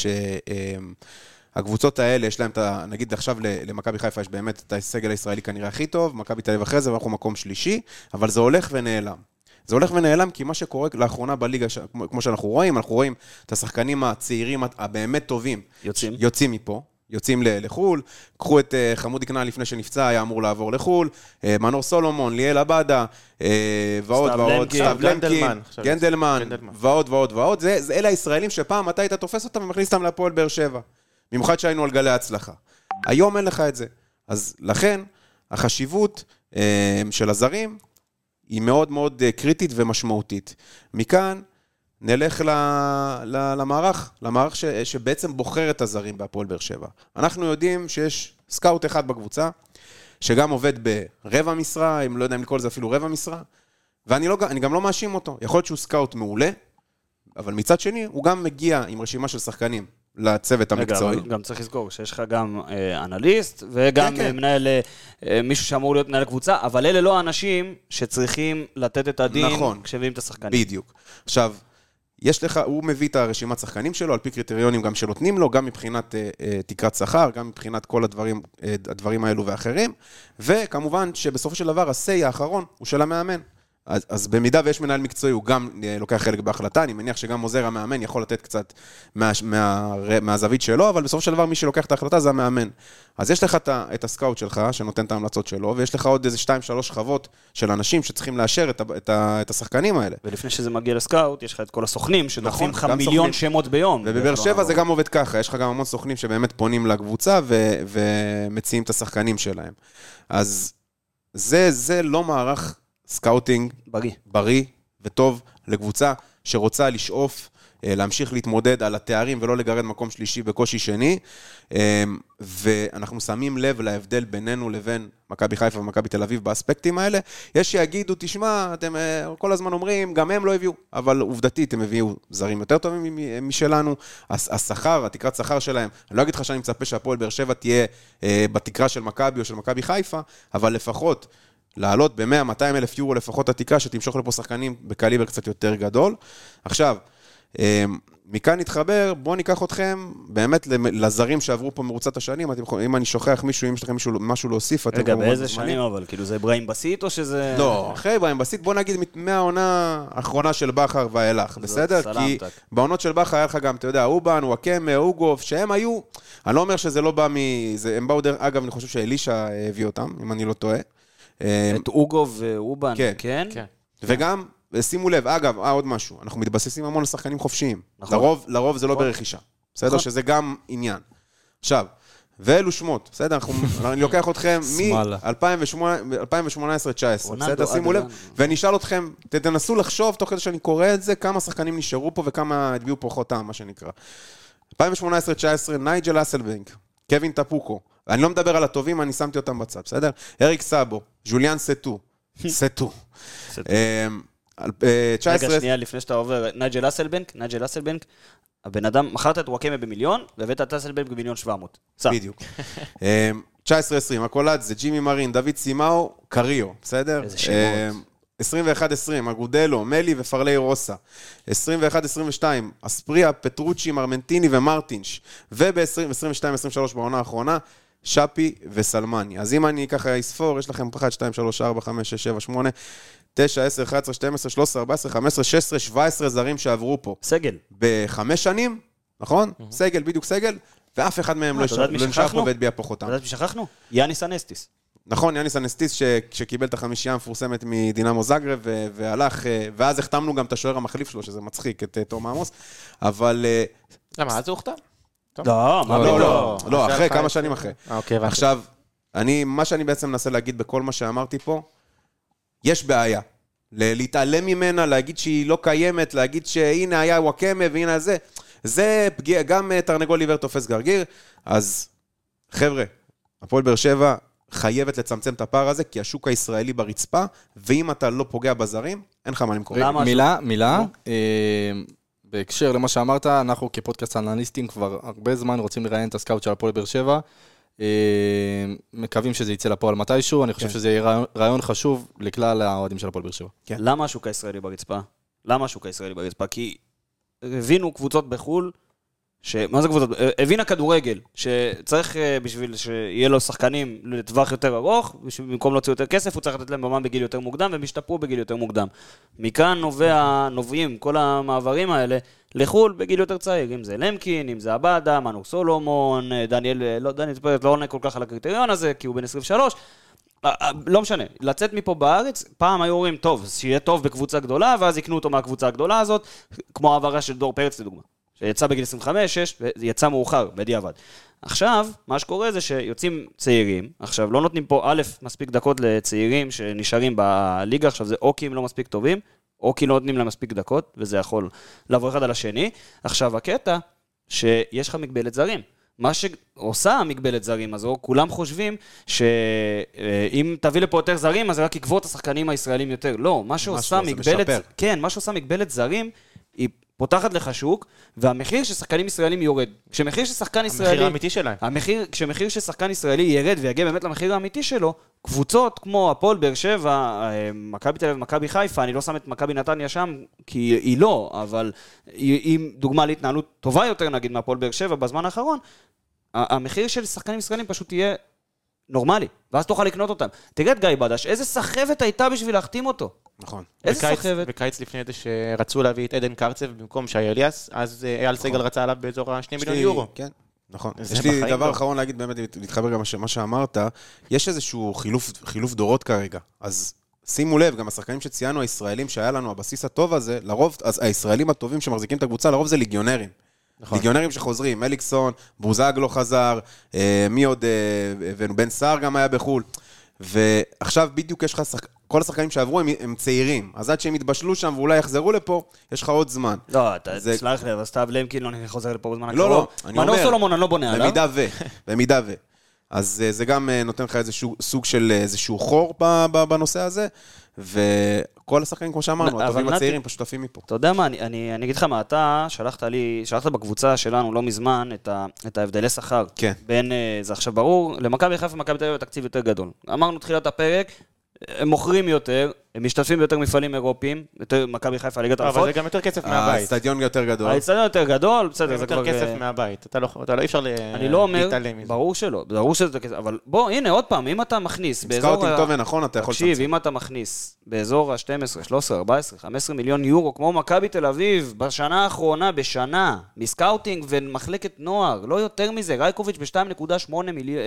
שהקבוצות האלה, יש להם את ה... נגיד עכשיו למכבי חיפה יש באמת את הסגל הישראלי כנראה הכי טוב, מכבי תל אביב אחרי זה, ואנחנו מקום שלישי, אבל זה הולך ונעלם. זה הולך ונעלם כי מה שקורה לאחרונה בליגה, ש- כמו, שאנחנו רואים, אנחנו רואים את השחקנים הצעירים הבאמת טובים. יוצאים. יוצאים מפה. יוצאים לחו"ל, קחו את אה, חמודי כנען לפני שנפצע, היה אמור לעבור לחו"ל, אה, מנור סולומון, ליאל עבדה, אה, ועוד סתיו ועוד, סתיו למקין, גנדלמן. ועוד ועוד ועוד. זה, זה, אלה הישראלים שפעם אתה היית תופס אותם ומכניס אותם להפועל באר שבע. במיוחד שהיינו על גלי הצלחה. היום אין לך את זה. אז לכן, החשיבות אה, של הזרים היא מאוד מאוד אה, קריטית ומשמעותית. מכאן נלך ל, ל, למערך, למערך ש, שבעצם בוחר את הזרים בהפועל באר שבע. אנחנו יודעים שיש סקאוט אחד בקבוצה, שגם עובד ברבע משרה, אם לא יודע אם לקרוא לזה אפילו רבע משרה, ואני לא, גם לא מאשים אותו. יכול להיות שהוא סקאוט מעולה, אבל מצד שני, הוא גם מגיע עם רשימה של שחקנים לצוות רגע, המקצועי. אבל גם צריך לזכור שיש לך גם אה, אנליסט, וגם כן, כן. מנהל, אה, אה, מישהו שאמור להיות מנהל קבוצה, אבל אלה לא האנשים שצריכים לתת את הדין נכון. כשמביאים את השחקנים. בדיוק. עכשיו, יש לך, הוא מביא את הרשימת שחקנים שלו, על פי קריטריונים גם שנותנים לו, גם מבחינת אה, אה, תקרת שכר, גם מבחינת כל הדברים, אה, הדברים האלו ואחרים, וכמובן שבסופו של דבר, ה-say האחרון הוא של המאמן. אז, אז במידה ויש מנהל מקצועי, הוא גם אה, לוקח חלק בהחלטה, אני מניח שגם עוזר המאמן יכול לתת קצת מה, מה, מהזווית שלו, אבל בסופו של דבר מי שלוקח את ההחלטה זה המאמן. אז יש לך את, את הסקאוט שלך, שנותן את ההמלצות שלו, ויש לך עוד איזה 2-3 שכבות של אנשים שצריכים לאשר את, את, את השחקנים האלה. ולפני שזה מגיע לסקאוט, יש לך את כל הסוכנים, שדוחפים לך נכון, מיליון סוכנים. שמות ביום. ובבאר שבע זה גם עובד ככה, יש לך גם המון סוכנים שבאמת פונים לקבוצה ו- ומציעים את השחקנים שלהם. אז זה, זה לא מערך סקאוטינג בריא. בריא וטוב לקבוצה שרוצה לשאוף, אה, להמשיך להתמודד על התארים ולא לגרד מקום שלישי בקושי שני. אה, ואנחנו שמים לב להבדל בינינו לבין מכבי חיפה ומכבי תל אביב באספקטים האלה. יש שיגידו, תשמע, אתם אה, כל הזמן אומרים, גם הם לא הביאו, אבל עובדתית הם הביאו זרים יותר טובים משלנו. השכר, התקרת שכר שלהם, אני לא אגיד לך שאני מצפה שהפועל באר שבע תהיה בתקרה של מכבי או של מכבי חיפה, אבל לפחות לעלות ב-100-200 אלף יורו לפחות התקרה, שתמשוך לפה שחקנים בקליבר קצת יותר גדול. עכשיו, אה, מכאן נתחבר, בואו ניקח אתכם באמת לזרים שעברו פה מרוצת השנים. אתם אם אני שוכח מישהו, אם יש לכם מישהו, משהו להוסיף, אתם רגע, באיזה. שנים אבל? כאילו זה אברהים בסית או שזה... לא, אחרי אברהים בסית, בוא נגיד מהעונה האחרונה של בכר ואילך, בסדר? כי טק. בעונות של בכר היה לך גם, אתה יודע, אובן, וואקמה, אוגוף, שהם היו, אני לא אומר שזה לא בא מ... זה, הם באו דרך, אגב, אני חושב שאלישע הביא אותם, אם אני לא טועה. אה, את אוגו ואובן, כן. כן? כן. וגם, שימו לב, אגב, אה, עוד משהו, אנחנו מתבססים המון על שחקנים חופשיים. נכון. לרוב, לרוב זה לא ברכישה, בסדר? נכון. שזה גם עניין. עכשיו, ואלו שמות, בסדר? אנחנו, אני לוקח אתכם שמאלה. מ-2018-2019, רונלדו בסדר? שימו לב. ואני אשאל אתכם, תנסו לחשוב, תוך כדי שאני קורא את זה, כמה שחקנים נשארו פה וכמה הטביעו פה חותם, מה שנקרא. 2018-2019, נייג'ל האסלבנק, קווין טפוקו, אני לא מדבר על הטובים, אני שמתי אותם בצד, בסדר? אריק סאבו, ז'וליאן סטו, סטו. אמ, על- אה, 19... רגע, שנייה, לפני שאתה עובר, נייג'ל האסלבנק, נייג'ל האסלבנק, הבן אדם, מכרת את נוואקמה במיליון, והבאת את האסלבנק במיליון 700. סע. בדיוק. אמ, 19-20, הקולאדזה, ג'ימי מרין, דוד סימאו, קריו, בסדר? איזה שמות. אמ, 21-20, אגודלו, מלי ופרלי רוסה. 21-22, אספריה, פטרוצ'י, מרמנטיני ומרטינש. וב-22-23 בעונה האחרונה, שפי וסלמני. אז אם אני ככה אספור, יש לכם 1, 2, 3, 4, 5, 6, 7, 8, 9, 10, 11, 12, 13, 14, 15, 16, 17 זרים שעברו פה. סגל. בחמש שנים, נכון? סגל, בדיוק סגל, ואף אחד מהם לא אתה יודעת ישר- מי לא נשאר פה? והטביע פה אתה חותם. יודע את מי שכחנו? יאניס אנסטיס. נכון, יאניס אנסטיס ש- שקיבל את החמישייה המפורסמת מדינמו זגרב ו- והלך, אה, ואז החתמנו גם את השוער המחליף שלו, שזה מצחיק, את אה, תום עמוס, אבל... אה, למה, אז הוא הוכתר? לא, מה לא, פתאום? לא, לא, אחרי אלפיים- כמה שנים אחרי. אה, אוקיי, הבנתי. עכשיו, אני, מה שאני בעצם מנסה להגיד בכל מה שאמרתי פה, יש בעיה. להתעלם ממנה, להגיד שהיא לא קיימת, להגיד שהנה היה וואקמה והנה זה, זה פגיע, גם אה, תרנגול עיוור תופס גרגיר, אז חבר'ה, הפועל באר שבע חייבת לצמצם את הפער הזה, כי השוק הישראלי ברצפה, ואם אתה לא פוגע בזרים, אין לך מה למכור. למה? מילה, מילה. בהקשר למה שאמרת, אנחנו כפודקאסט אנליסטים כבר הרבה זמן רוצים לראיין את הסקאוט של הפועל באר שבע. אה, מקווים שזה יצא לפועל מתישהו, אני חושב כן. שזה יהיה רעיון חשוב לכלל האוהדים של הפועל באר שבע. כן. למה השוק הישראלי ברצפה? למה השוק הישראלי ברצפה? כי הבינו קבוצות בחו"ל, ש... מה זה קבוצות? הבינה כדורגל, שצריך אה, בשביל שיהיה לו שחקנים לטווח יותר ארוך, במקום להוציא יותר כסף, הוא צריך לתת להם במה בגיל יותר מוקדם, והם השתפרו בגיל יותר מוקדם. מכאן נובע, נובעים כל המעברים האלה לחו"ל בגיל יותר צעיר, אם זה למקין, אם זה עבדה, מנו סולומון, אה, דניאל, אה, לא, דניאל ספרט לא עונה כל כך על הקריטריון הזה, כי הוא בן 23. אה, אה, לא משנה, לצאת מפה בארץ, פעם היו אומרים, טוב, שיהיה טוב בקבוצה גדולה, ואז יקנו אותו מהקבוצה הגדולה הזאת, כמו העברה של דור פרץ לדוגמה, שיצא בגיל 25, 6, ויצא מאוחר, בדיעבד. עכשיו, מה שקורה זה שיוצאים צעירים, עכשיו, לא נותנים פה, א', מספיק דקות לצעירים שנשארים בליגה, עכשיו זה או כי הם לא מספיק טובים, או כי לא נותנים להם מספיק דקות, וזה יכול לעבור אחד על השני. עכשיו, הקטע, שיש לך מגבלת זרים. מה שעושה המגבלת זרים הזו, כולם חושבים שאם תביא לפה יותר זרים, אז זה רק יקבור את השחקנים הישראלים יותר. לא, מה שעושה זה מגבלת... משפר. כן, מה שעושה מגבלת זרים, היא פותחת לך שוק, והמחיר של שחקנים ישראלים יורד. כשמחיר של שחקן ישראלי... המחיר האמיתי שלהם. המחיר, כשמחיר של שחקן ישראלי ירד ויגיע באמת למחיר האמיתי שלו, קבוצות כמו הפועל באר שבע, אה, מכבי תל אביב, מכבי חיפה, אני לא שם את מכבי נתניה שם, כי היא לא, אבל היא, היא דוגמה להתנהלות טובה יותר, נגיד, מהפועל באר שבע בזמן האחרון, המחיר של שחקנים ישראלים פשוט יהיה נורמלי, ואז תוכל לקנות אותם. תראה את גיא בדש, איזה סחבת הייתה בשביל להחתים אותו. נכון. איזה בקיץ- סחבת. בקיץ לפני זה שרצו להביא את עדן קרצב במקום שי אליאס, אז אה, אייל סגל רצה עליו באזור ה-2 יש מיליון לי- יורו. כן, נכון. יש לי דבר לא. אחרון להגיד, באמת, להתחבר גם למה שאמרת, יש איזשהו חילוף, חילוף דורות כרגע. אז שימו לב, גם השחקנים שציינו, הישראלים שהיה לנו, הבסיס הטוב הזה, לרוב, אז הישראלים הטובים שמחזיקים את הקבוצה, לרוב זה ליגיונרים. נכון. ליגיונרים שחוזרים, אליקסון, בוזגלו חזר, אה, מי עוד, אה, בן סער גם היה בחו"ל. ועכשיו בדיוק יש לך, שחק... כל השחקנים שעברו הם, הם צעירים, אז עד שהם יתבשלו שם ואולי יחזרו לפה, יש לך עוד זמן. לא, אתה, זה- סלח לי, אבל סתיו למקין לא חוזר לפה בזמן לא, הקרוב. לא, אני אומר... מנור סולומון, אני לא בונה עליו. במידה ו, במידה ו. אז אה, זה גם אה, נותן לך איזשהו סוג של אה, איזשהו חור בנושא הזה, וכל השחקנים, כמו שאמרנו, הטובים הצעירים פשוט עפים מפה. אתה יודע מה, אני, אני, אני אגיד לך מה, אתה שלחת לי, שלחת בקבוצה שלנו לא מזמן את, ה, את ההבדלי שכר. כן. בין, אה, זה עכשיו ברור, למכבי חיפה ומכבי תל אביב התקציב יותר גדול. אמרנו תחילת הפרק, הם מוכרים יותר, הם משתתפים ביותר מפעלים אירופיים, יותר מכבי חיפה ליגת אבל האלופות. זה גם יותר כסף מהבית. האצטדיון יותר גדול. האצטדיון יותר גדול, בסדר, זה יותר כבר... כסף אה, מהבית. אתה לא אתה לא אי אפשר ל- אני לא אומר, להתעלם מזה. ברור שלא, ברור שזה יותר כסף, אבל בוא, הנה, עוד פעם, אם אתה מכניס באזור... סקאוטינג טוב ונכון, אתה יכול תקשיב. אם אתה מכניס באזור ה-12, 13, 14, 15 מיליון יורו, כמו מכבי תל אביב, בשנה האחרונה, בשנה, מסקאוטינג ומחלקת נוער, לא יותר מזה, רייקוביץ' ב-2.8 מילי, אה,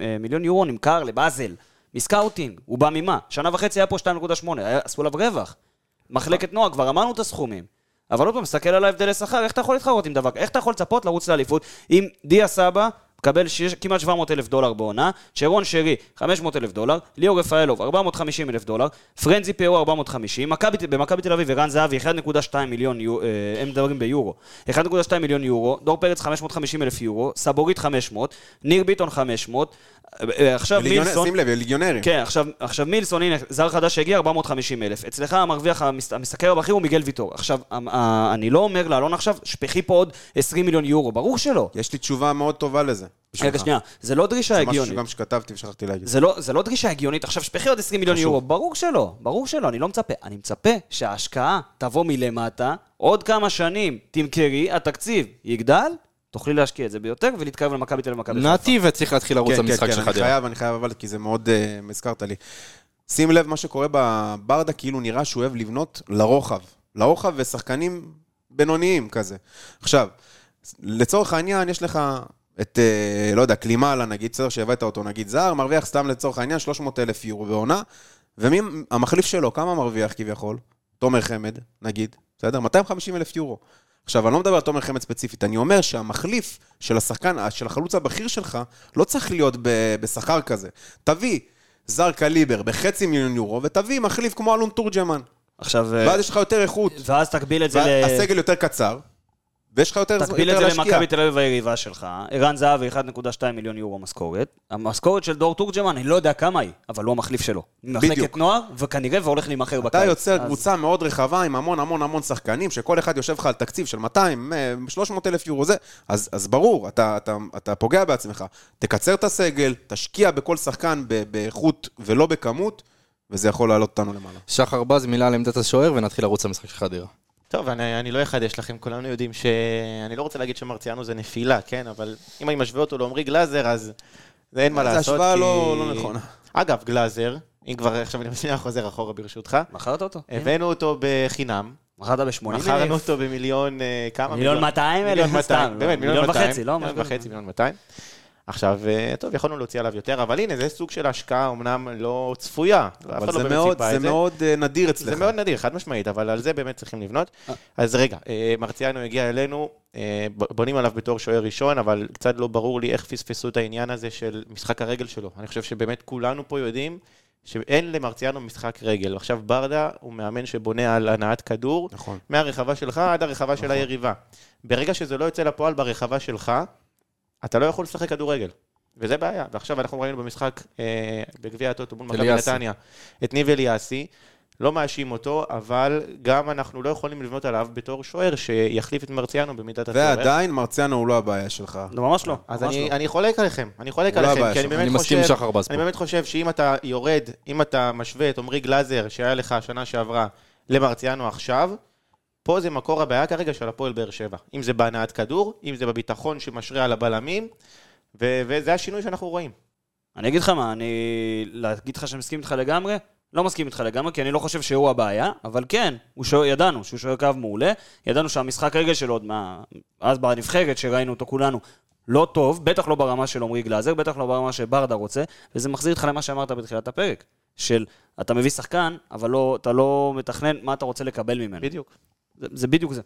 אה, מיליון יורו נמכר לבאזל. מסקאוטינג, הוא בא ממה? שנה וחצי היה פה 2.8, היה- עשו עליו רווח. מחלקת נוער, כבר אמרנו את הסכומים. אבל עוד פעם, מסתכל על ההבדלי שכר, איך אתה יכול להתחרות עם דבר, איך אתה יכול לצפות לרוץ לאליפות אם דיה סבא מקבל שיש, כמעט 700 אלף דולר בעונה, שרון שרי 500 אלף דולר, ליאור רפאלוב 450 אלף דולר, פרנזי פיירו 450, מכבי- במכבי תל אביב ערן זהבי 1.2 מיליון יורו, אה, הם מדברים ביורו, 1.2 מיליון יורו, דור פרץ 550 אלף יורו, סבורית 500, ניר ביטון 500, אה, אה, עכשיו מילסון, שים לב, ליגיונרים. כן, עכשיו, עכשיו מילסון, הנה, זר חדש שהגיע, 450 אלף. אצלך המרוויח, המס- המשתכר הבכיר הוא מיגל ויטור. עכשיו, אני לא אומר לאלון עכשיו, שפכי פה עוד 20 מיליון יורו, ברור שלא. יש לי תשובה מאוד טובה לזה. רגע. שנייה, זה לא דרישה זה משהו הגיונית. שגם שכתבתי ושכחתי להגיד. זה לא, זה לא דרישה הגיונית, עכשיו שפכי עוד 20 מיליון. יורו, ברור שלא, ברור שלא, אני לא מצפה. אני מצפה שההשקעה תבוא מלמטה, עוד כמה שנים תמכרי, התקציב יגדל, תוכלי להשקיע את זה ביותר ולהתקרב למכבי תל אביב ומכבי חיפה. נתי וצריך להתחיל לרוץ כן, כן, למשחק כן, של אני חדרה. חייב, אני חייב, אבל כי זה מאוד, אה, הזכרת לי. שים לב, מה שקורה בברדה, כאילו נראה שהוא אוהב לבנות לרוחב. לרוחב ושחקנים בינוניים כזה. עכשיו, לצורך העניין, יש לך את, אה, לא יודע, קלימאלה, נגיד, בסדר, שהבאת אותו, נגיד, זר, מרוויח סתם לצורך העניין 300 אלף יורו בעונה, ומי המחליף שלו, כמה מרוויח כביכול? תומר חמד, נגיד, בסדר? 250 אלף יורו. עכשיו, אני לא מדבר על תומר חמד ספציפית, אני אומר שהמחליף של השחקן, של החלוץ הבכיר שלך, לא צריך להיות בשכר כזה. תביא זר קליבר בחצי מיליון יורו, ותביא מחליף כמו אלון תורג'מן. עכשיו, אה, ואז יש לך יותר איכות, ואז תקביל את זה ל... והסגל יותר קצר, ויש לך יותר זמן- תקביל את זה להשקיע. למכבי תל אביב היריבה שלך, ערן זהבי 1.2 מיליון יורו משכורת, המשכורת של דור תורג'מן, אני לא יודע כמה היא, אבל הוא המחליף שלו. מחלקת בדיוק. נוער, וכנראה והולך להימכר בקיץ. אתה יוצר אז- קבוצה מאוד רחבה עם המון המון המון שחקנים, שכל אחד יושב לך על תקציב של 200, 300 אלף יורו זה, אז, אז ברור, אתה, אתה, אתה פוגע בעצמך. תקצר את הסגל, תשקיע בכל שחקן באיכות ולא בכמות, וזה יכול לעלות אותנו למעלה. שחר בז, מילה על עמדת השוער, ונתחיל לרוץ למשחק של חדרה. טוב, אני, אני לא אחדש לכם, כולנו יודעים ש... אני לא רוצה להגיד שמרציאנו זה נפילה, כן? אבל אם אני משווה אותו לעמרי גלאזר, אז זה אין מה זה לעשות. השוואה כי- לא- לא נכונה. אגב, גלאזר, אם כבר עכשיו אני שנייה חוזר אחורה ברשותך, מכרת אותו? הבאנו אותו בחינם, מכרת ב-80 מכרנו אלף? אותו במיליון, אה, כמה? מיליון 200 אלף? מיליון סתם, 200, לא. באמת, מיליון מיליון 200. וחצי, לא? מיליון וחצי. מיליון 200. עכשיו, אה, טוב, יכולנו להוציא עליו יותר, אבל הנה, זה סוג של השקעה אמנם לא צפויה. אבל לא זה באמת מאוד, את זה מאוד אה, נדיר אצלך. זה מאוד נדיר, חד משמעית, אבל על זה באמת צריכים לבנות. אז רגע, אה, מרציאנו הגיע אלינו, אה, בונים עליו בתור שוער ראשון, אבל קצת לא ברור לי איך פספסו את העניין הזה של משחק הרגל שלו. אני חושב שבאמת כולנו פה יודעים שאין למרציאנו משחק רגל. עכשיו ברדה הוא מאמן שבונה על הנעת כדור, נכון. מהרחבה שלך עד הרחבה של היריבה. ברגע שזה לא יוצא לפועל ברחבה שלך, אתה לא יכול לשחק כדורגל. וזה בעיה. ועכשיו אנחנו ראינו במשחק אה, בגביע הטוטו מול מכבי. נתניה, את ניב אליאסי, לא מאשים אותו, אבל גם אנחנו לא יכולים לבנות עליו בתור שוער שיחליף את מרציאנו במידת הצורך. ועדיין, מרציאנו הוא לא הבעיה שלך. לא, ממש לא. אז ממש אני, לא. אני חולק עליכם, אני חולק לא עליכם, כי אני. באמת אני מסכים עם חושב, שחר בז אני. באמת חושב שאם אתה יורד, אם אתה משווה את עמרי גלאזר, שהיה לך שנה שעברה, למרציאנו עכשיו, פה זה מקור הבעיה כרגע של הפועל באר שבע. אם זה בהנעת כדור, אם זה בביטחון שמשרה על הבלמים, ו- וזה השינוי שאנחנו רואים. אני אגיד לך מה, אני... להגיד לך שאני מסכים איתך לגמרי? לא מסכים איתך לגמרי, כי אני לא חושב שהוא הבעיה, אבל כן, הוא שוער, ידענו שהוא שוער קו מעולה, ידענו שהמשחק רגל שלו עוד מה... אז בנבחרת שראינו אותו כולנו, לא טוב, בטח לא ברמה של עמרי גלאזר, בטח לא ברמה שברדה רוצה, וזה מחזיר אותך למה שאמרת בתחילת הפרק, של אתה מביא שחקן, אבל לא, אתה לא מתכנן מה אתה רוצה לקבל ממנו. בדיוק. זה, זה בדיוק זה.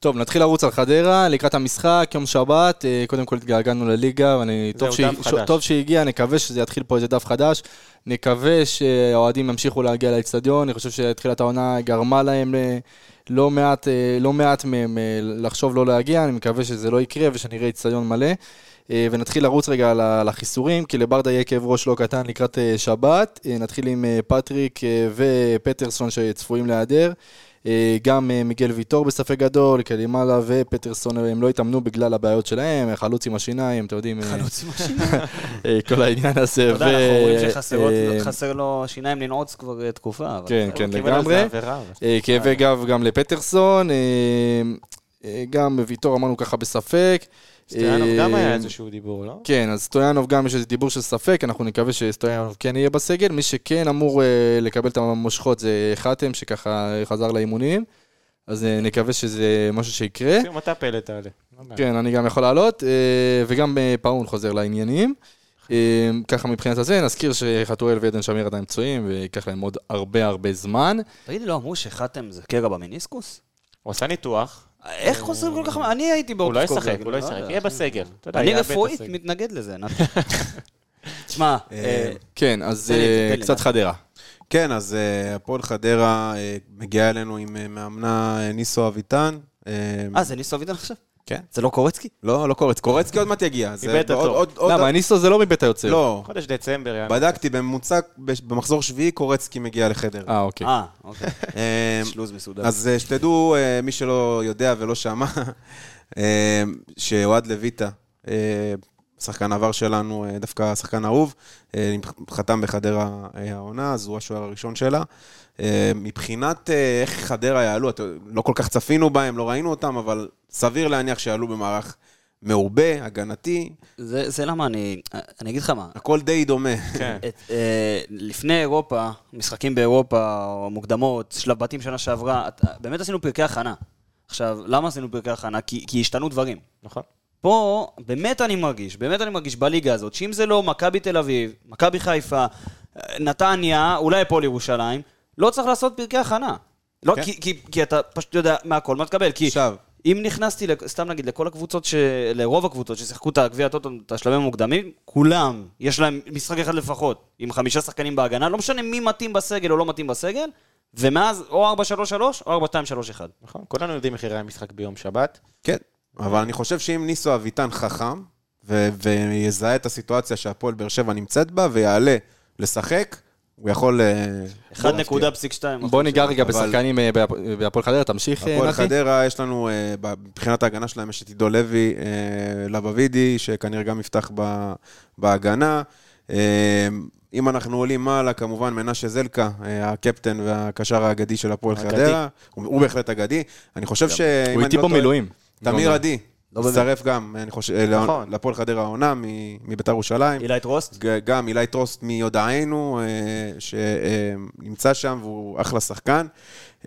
טוב, נתחיל לרוץ על חדרה, לקראת המשחק, יום שבת, אה, קודם כל התגעגענו לליגה, ואני... טוב, דף חדש. טוב שהגיע, נקווה שזה יתחיל פה איזה דף חדש. נקווה שהאוהדים ימשיכו להגיע לאצטדיון, אני חושב שתחילת העונה גרמה להם אה, לא מעט, אה, לא מעט מהם לחשוב לא להגיע, אני מקווה שזה לא יקרה ושנראה אצטדיון מלא. ונתחיל לרוץ רגע על החיסורים, כי לברדה יהיה כאב ראש לא קטן לקראת שבת. נתחיל עם פטריק ופטרסון שצפויים להיעדר. אה, גם אה, מיגל ויטור בספק גדול, קלימאלה ופטרסון, הם לא התאמנו בגלל הבעיות שלהם, חלוץ עם השיניים, אתם יודעים, אה, אה, כל העניין הזה. אתה יודע, אנחנו רואים אה, לו- שיניים לנעוץ כבר תקופה. כן. כן, לגמרי. כאבי גב גם לפטרסון, גם ויטור אמרנו ככה בספק. סטויאנוב אה, גם היה איזשהו דיבור, לא? כן, אז סטויאנוב גם יש איזה דיבור של ספק, אנחנו נקווה שסטויאנוב כן יהיה בסגל. מי שכן אמור אה, לקבל את המושכות זה חתם, שככה חזר לאימונים. אז אה, נקווה שזה משהו שיקרה. סיום אתה פלט תעלה. כן, אני גם יכול לעלות, אה, וגם אה, פאון חוזר לעניינים. אה, ככה מבחינת הזה, נזכיר שחתואל ועדן שמיר עדיין פצועים, וייקח להם עוד הרבה הרבה זמן. תגיד לי, לא אמרו שחתם זה קרע במיניסקוס? הוא עשה ניתוח, איך חוזרים כל כך? אני הייתי הוא לא. ישחק, הוא לא. ישחק, יהיה בסגל. יודע, אני רפואית. מתנגד לזה, נתי. תשמע, אה, כן, אז אה, קצת. חדרה. כן, אז אה, הפועל חדרה אה, מגיעה אלינו עם אה, מאמנה אה, ניסו אביטן. אה, אה, זה ניסו אביטן עכשיו? כן. זה לא קורצקי? לא, לא קורץ. קורצקי עוד מעט יגיע. עוד- עוד- למה, ניסו זה לא מבית היוצר. לא, חודש דצמבר. בדקתי, בממוצע, במחזור שביעי קורצקי מגיע לחדר. אה, אוקיי. אה, אוקיי. מסודר. אז אה, שתדעו, אה, מי שלא יודע ולא שמע, אה, שאוהד לויטה, שחקן עבר שלנו, אה, דווקא שחקן אהוב, אה, חתם בחדרה אה, העונה, אז הוא השוער הראשון שלה. מבחינת איך חדרה יעלו, לא כל כך צפינו בהם, לא ראינו אותם, אבל סביר להניח שיעלו במערך מעובה, הגנתי, זה זה למה אני... אני אגיד לך מה. הכל די דומה. כן. את, אה, לפני אירופה, משחקים באירופה, או מוקדמות, שלב בתים שנה שעברה, את- באמת עשינו פרקי הכנה. עכשיו, למה עשינו פרקי הכנה? כי, כי השתנו דברים. נכון. פה, באמת אני מרגיש, באמת אני מרגיש בליגה הזאת, שאם זה לא מכבי תל אביב, מכבי חיפה, אה, נתניה, אולי הפועל ירושלים, לא צריך לעשות פרקי הכנה. לא, כן. כי, כי, כי אתה פשוט יודע מהכל מה תקבל. כי עכשיו, אם נכנסתי, סתם נגיד, לכל הקבוצות, ש... לרוב הקבוצות ששיחקו את הגביע הטוטו, את השלבים המוקדמים, כולם, יש להם משחק אחד לפחות, עם חמישה שחקנים בהגנה, לא משנה מי מתאים בסגל או לא מתאים בסגל, ומאז או 4-3-3 או 4-2-3-1. נכון. כולנו יודעים איך יראה המשחק ביום שבת. כן, אבל אני חושב שאם ניסו אביטן חכם, ו- ויזהה את הסיטואציה שהפועל באר שבע נמצאת בה, ויעלה לשחק, הוא יכול... אה, להפתיע. 1.2. בוא ניגע רגע בשחקנים אה, בהפ- בהפועל חדרה, תמשיך אה, הפועל נתי. חדרה, יש לנו, אה, מבחינת ההגנה שלהם, יש את עידו לוי, אה, לבבידי, שכנראה גם יפתח בהגנה. אה, אם אנחנו עולים מעלה, כמובן מנשה זלקה, אה, הקפטן והקשר האגדי של הפועל. חדרה. הוא הוא בהחלט אגדי. אני חושב שאם הוא אני איתי לא טועה- במילואים. תמיר עדי, לא. מצטרף גם, אני חושב, נכון. לפועל חדרה העונה, מ- מביתר ירושלים. אילי טרוסט? גם אילי טרוסט מיודענו, אה, שנמצא שם והוא אחלה שחקן.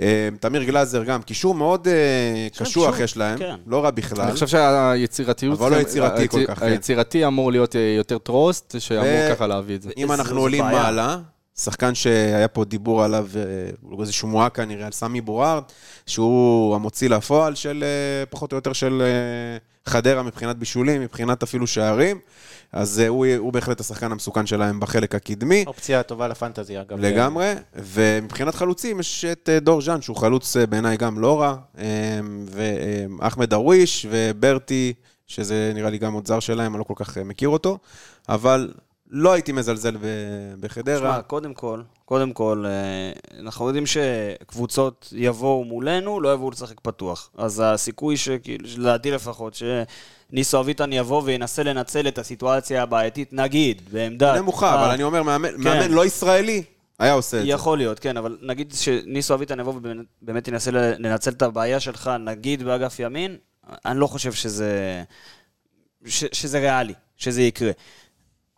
אה, תמיר גלאזר גם, קישור מאוד אה, קשוח יש להם, כן. לא רע בכלל. אני חושב שהיצירתיות... אבל לא יצירתי כל כך, כן. היצירתי אמור להיות אה, יותר טרוסט, שאמור ככה להביא את זה. אם אנחנו עולים. מעלה, שחקן שהיה פה דיבור עליו, אה, איזו שמועה כנראה, על סמי בורארד, שהוא המוציא לפועל של, אה, פחות או יותר של אה, חדרה מבחינת בישולים, מבחינת אפילו שערים. אז הוא, הוא בהחלט השחקן המסוכן שלהם בחלק הקדמי. אופציה טובה לפנטזי, אגב. לגמרי, ומבחינת חלוצים יש את דור ז'אן, שהוא חלוץ בעיניי גם לא רע, ואחמד דרוויש וברטי, שזה נראה לי גם עוד זר שלהם, אני לא כל כך מכיר אותו, אבל לא הייתי מזלזל ב- בחדרה. תשמע, קודם כל, קודם כל, אה, אנחנו יודעים שקבוצות יבואו מולנו, לא יבואו לשחק פתוח. אז הסיכוי, לדעתי לפחות, שניסו אביטן יבוא וינסה לנצל את הסיטואציה הבעייתית, נגיד, בעמדה... נמוכה, אבל אני אומר, מאמן כן. מאמן לא ישראלי, היה עושה את זה. יכול להיות, כן, אבל נגיד שניסו אביטן יבוא ובאמת ינסה לנצל את הבעיה שלך, נגיד באגף ימין, אני לא חושב שזה, ש, שזה ריאלי, שזה יקרה.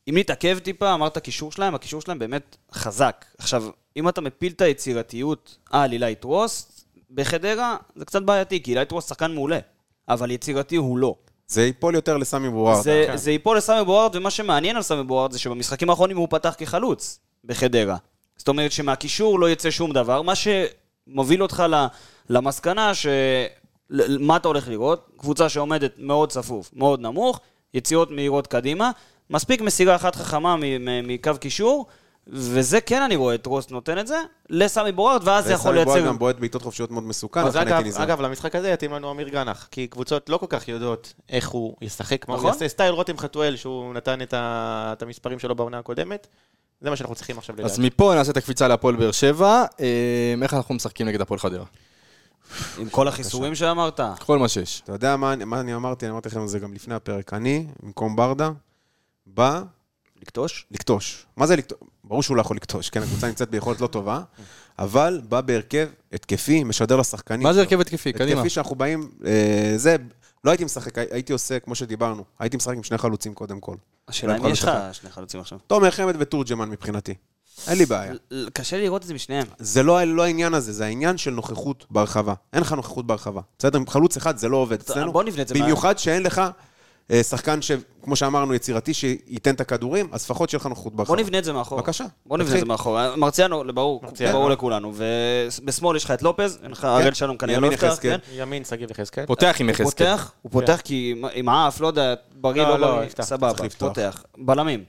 אם נתעכב טיפה, אמרת קישור שלהם, הקישור שלהם באמת חזק. עכשיו, אם אתה מפיל את היצירתיות על אילי טרוס, בחדרה זה קצת בעייתי, כי אילי טרוס שחקן מעולה, אבל יצירתי הוא לא. זה ייפול יותר לסמי בווארדה. זה, זה ייפול לסמי בווארד, ומה שמעניין על סמי בווארד זה שבמשחקים האחרונים הוא פתח כחלוץ בחדרה. זאת אומרת שמהקישור לא יצא שום דבר, מה שמוביל אותך למסקנה ש... מה אתה הולך לראות? קבוצה שעומדת מאוד צפוף, מאוד נמוך, יציאות מהירות קדימה, מספיק מסירה אחת חכמה מ- מ- מקו קישור, וזה כן אני רואה את רוס נותן את זה, לסמי בווארד, ואז זה יכול וסמי בווארדה לייצר... גם בועט בעיטות חופשיות מאוד מסוכן, אז לכן אגב, הייתי נזהר. אגב, למשחק הזה יתאים לנו אמיר גנח, כי קבוצות לא כל כך יודעות איך הוא ישחק, מה הוא נכון. יעשה. סטייל רותם חתואל, שהוא נתן את ה- את המספרים שלו בעונה הקודמת, זה מה שאנחנו צריכים עכשיו לדעת. אז מפה נעשה את הקפיצה להפועל באר שבע. אה, איך אנחנו משחקים נגד הפועל חדרה? עם כל החיסורים שאמרת. כל מה שיש. אתה יודע מה, מה אני אמרתי? אני אמרתי לכם את זה גם לפני הפרק. אני, במקום ברדה, בא לקטוש? לקטוש. מה זה לקטוש? ברור שהוא לא יכול לקטוש, כן, הקבוצה נמצאת ביכולת לא טובה, אבל בא בהרכב התקפי, משדר לשחקנים. מה זה הרכב התקפי? קדימה. התקפי שאנחנו באים, אה, זה, לא הייתי משחק, הי- הייתי עושה, כמו שדיברנו, הייתי משחק עם שני חלוצים קודם כל. השאלה אם יש לך שני חלוצים עכשיו. תומר חמד ותורג'מן מבחינתי. אין לי בעיה. קשה לראות את זה משניהם. זה לא, לא העניין הזה, זה העניין של נוכחות ברחבה. אין לך נוכחות ברחבה. בסדר, עם חלוץ אחד זה לא עובד אצלנו. בוא נבנה את זה במיוחד שאין לך שחקן שכמו שאמרנו, יצירתי, שייתן את הכדורים, אז לפחות שיהיה לך נוכחות ברחבה. בוא נבנה את זה מאחורה. בבקשה, בוא נבנה את. זה מאחורה. מרציאנו, ברור, מרציאנו. ברור לכולנו. ובשמאל יש לך את לופז, אין לך הראל שלום כנראה לא יפתח, יחזקאל. כן? ימין, שגיב יחזקאל. פותח עם הוא יחזקאל. פותח, הוא פותח כי עם- האף, לא יודע, בריא, לא, לא לא, בריא, סבבה. פותח. בלמים.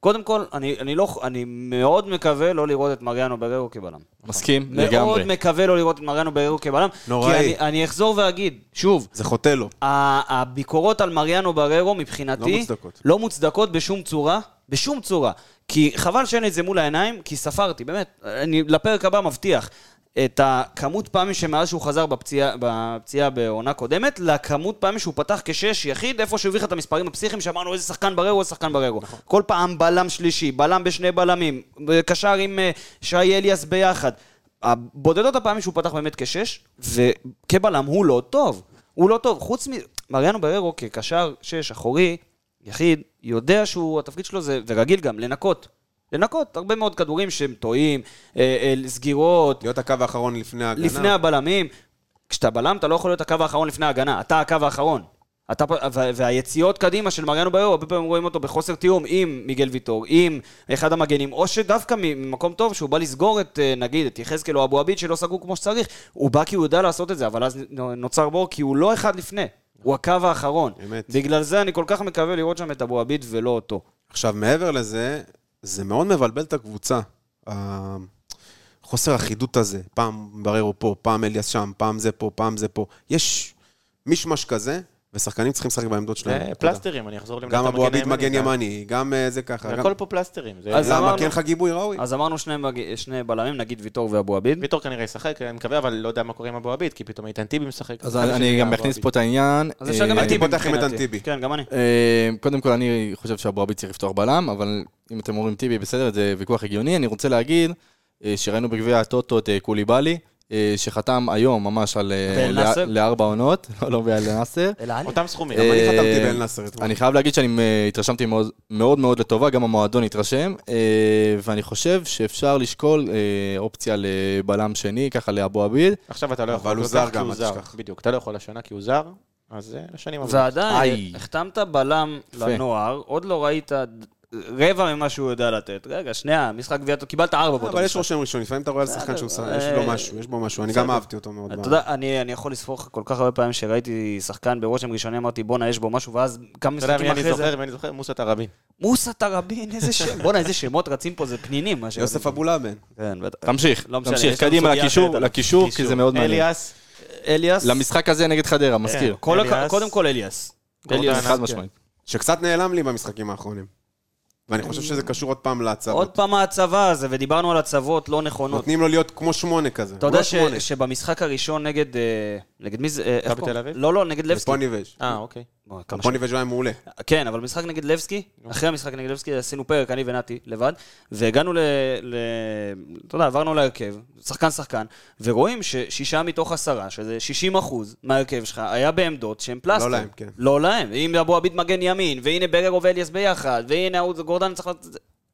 קודם כל, אני אני לא, אני מאוד מקווה לא לראות את מריאנו בררו כבלם. מסכים מאוד לגמרי. מקווה לא לראות את מריאנו בררו כבלם. נוראי. כי אני- אני אחזור ואגיד, שוב, זה חוטא לו. הביקורות על מריאנו בררו מבחינתי... לא מוצדקות. לא מוצדקות בשום צורה, בשום צורה. כי חבל שאין את זה מול העיניים, כי ספרתי, באמת. אני לפרק הבא מבטיח. את הכמות פעמים שמאז שהוא חזר בפציעה, בפציעה בעונה קודמת, לכמות פעמים שהוא פתח כשש יחיד, איפה שהוא הביא לך את המספרים הפסיכיים, שאמרנו איזה שחקן בררו, איזה שחקן בררו. כל פעם בלם שלישי, בלם בשני בלמים, קשר עם אה, שי אליאס ביחד. הבודדות הפעמים שהוא פתח באמת כשש, וכבלם הוא לא טוב. הוא לא טוב. חוץ מ... מריאנו בררו כקשר שש אחורי, יחיד, יודע שהוא, התפקיד שלו זה, ורגיל גם, לנקות. לנקות הרבה מאוד כדורים שהם טועים, אה, אה, סגירות, להיות הקו האחרון לפני ההגנה. לפני הבלמים. כשאתה בלם, אתה לא יכול להיות הקו האחרון לפני ההגנה, אתה הקו האחרון. אתה, והיציאות קדימה של מריאנו בררו, הרבה פעמים רואים אותו בחוסר תיאום עם מיגל ויטור, עם אחד המגנים, או שדווקא ממקום טוב, שהוא בא לסגור את, אה, נגיד, את יחזקאל או אבו עביד שלא סגרו כמו שצריך, הוא בא כי הוא יודע לעשות את זה, אבל אז נוצר בור כי הוא לא אחד לפני, הוא הקו האחרון. אמת. בגלל זה אני כל כך מקווה לראות שם את אבו עביד ולא אותו. עכשיו, מעבר לזה, זה מאוד מבלבל את הקבוצה. חוסר אחידות הזה, פעם בררו פה, פעם אליאס שם, פעם זה פה, פעם זה פה. יש מישמש כזה, ושחקנים צריכים לשחק בעמדות שלהם. פלסטרים, אני אחזור לעמדת גם אבו עביד הימני, מגן ימני, גם אה, זה ככה. הכל פה פלסטרים. למה? כי אין לך גיבוי ראוי? אז אמרנו שני, בלמים, נגיד ויטור ואבו עביד. ויטור כנראה ישחק, אני מקווה, אבל לא יודע מה קורה עם אבו עביד, כי פתאום איתן טיבי משחק. אז אני גם אכניס. פה את העניין. אז אפשר גם אה, פותח עם. איתן טיבי. כן, גם אני. אה, קודם כל, אני חושב שאבו עביד צריך לפתוח בלם, אבל אם אתם אומרים טיבי, בסדר, זה ויכוח הגיוני. אני רוצה להגיד שראינו בגביע הטוטו את קוליבאלי, שחתם היום ממש על... אה, לא-? לארבע עונות, לא, לא באל נאסר. אותם סכומים. גם אני אה, חתמתי באל נאסר אתמול. אני חייב להגיד שאני אה, התרשמתי מאוד מאוד, מאוד לטובה, גם המועדון התרשם, אה, ואני חושב שאפשר לשקול אה, אופציה לבלם שני, ככה לאבו עביד. עכשיו אתה לא יכול. אבל הוא זר גם, אל. תשכח. בדיוק, אתה לא יכול השנה כי הוא זר, אז אה, לשנים הבאות. ועדיין. החתמת בלם. לנוער, עוד לא ראית רבע ממה שהוא יודע לתת. רגע, שנייה, משחק גביע, קיבלת ארבע באותו אבל יש משחק. רושם ראשון, לפעמים אתה רואה על שחקן שהוא בסדר, יש לו אה, משהו, יש בו משהו, אני. גם אהבתי אותו מאוד. אתה יודע, אני יכול לספור לך כל כך הרבה פעמים שראיתי שחקן ברושם ראשוני, אמרתי בואנה, יש בו משהו, ואז כמה אתה יודע משחקים מי אני אחרי זה... זוכר? מי אני זוכר? מוסא תראבין. מוסא תראבין, איזה שם. בואנה, איזה שמות רצים פה, זה פנינים. יוסף אבולאבן. כן, בטח. תמשיך, לא תמשיך, קדימה לקישור, כי זה מאוד מעניין. אליאס, אליאס. למשחק הזה נגד חדרה, מזכיר. הכ- אליאס. קודם כל אליאס. אליאס, חד כן. משמעית. שקצת נעלם לי במשחקים האחרונים. ואני חושב שזה קשור עוד פעם עוד להצבות. פעם ההצבה הזה, ודיברנו על הצבות לא נכונות. נותנים לו להיות כמו שמונה כזה. אתה יודע לא. שבמשחק הראשון נגד... אה, נגד מי זה? אה, איך מכבי קוראים? תל אביב? לא, לא, נגד לבסקי. ופוניבז'. אה, אוקיי. בוא, כמה פוני וג'ואי מעולה. כן, אבל משחק נגד לבסקי, אחרי המשחק נגד לבסקי עשינו פרק, אני ונתי, לבד, והגענו ל... ל... אתה יודע, עברנו להרכב, שחקן-שחקן, ורואים ששישה מתוך עשרה, שזה 60 אחוז מההרכב שלך, היה בעמדות שהן פלסטר. לא להם, כן. לא להם. אם אבו עביד מגן ימין, והנה ברגרו ואליאס ביחד, והנה גורדן צריך...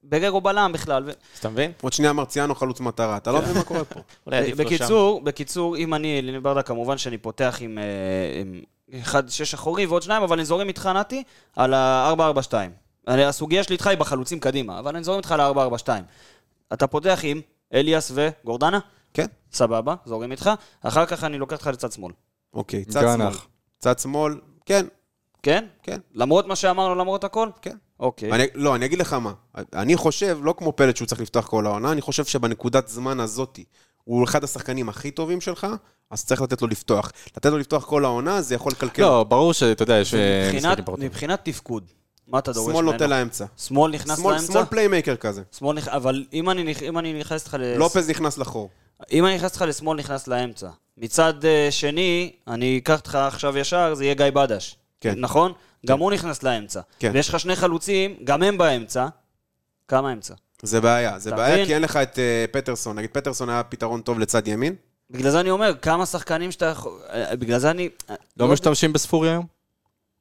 ברגרו בלם בכלל. אז אתה מבין? עוד שנייה מרציאנו חלוץ מטרה, אתה לא מבין מה קורה פה. בקיצור, בקיצור, אם אני אליני ברדה, כמובן שאני פותח עם, אה, עם אחד שש אחורי ועוד שניים, אבל אני זורם איתך, נתי, על ה-442. הסוגיה שלי איתך היא בחלוצים קדימה, אבל אני זורם איתך על ה-442. אתה פותח עם אליאס וגורדנה? כן, סבבה, זורם איתך. אחר כך אני לוקח אותך לצד שמאל. אוקיי, צד שמאל. צד שמאל, כן, כן? כן, למרות מה שאמרנו, למרות הכל? כן. אוקיי. אני, לא, אני אגיד לך מה. אני חושב, לא כמו פלט שהוא צריך לפתוח כל העונה, אני חושב שבנקודת זמן הזאתי, הוא אחד השחקנים הכי טובים שלך, אז צריך לתת לו לפתוח. לתת לו לפתוח כל העונה, זה יכול לקלקל. לא, ברור שאתה יודע, יש אה, משחקים פחות. מבחינת תפקוד, מה אתה דורש שמאל ממנו? נוטה לאמצע. שמאל נכנס שמאל, לאמצע? שמאל פליימייקר כזה. שמאל נכ... אבל אם אני, אם אני נכנס איתך ל... לופז נכנס לחור. אם אני נכנס איתך לשמאל, נכנס לאמצע. מצד אה, שני, אני אקח אותך עכשיו ישר, זה יהיה גיא בדש. כן. נכון? גם הוא נכנס לאמצע. כן. ויש לך שני חלוצים, גם הם באמצע. כמה אמצע? זה בעיה, זה אתה בעיה? כי אין לך את אה, פטרסון. נגיד פטרסון היה פתרון טוב לצד ימין. בגלל זה אני אומר, כמה שחקנים שאתה יכול... אה, בגלל זה אני... לא משתמשים בספורי היום?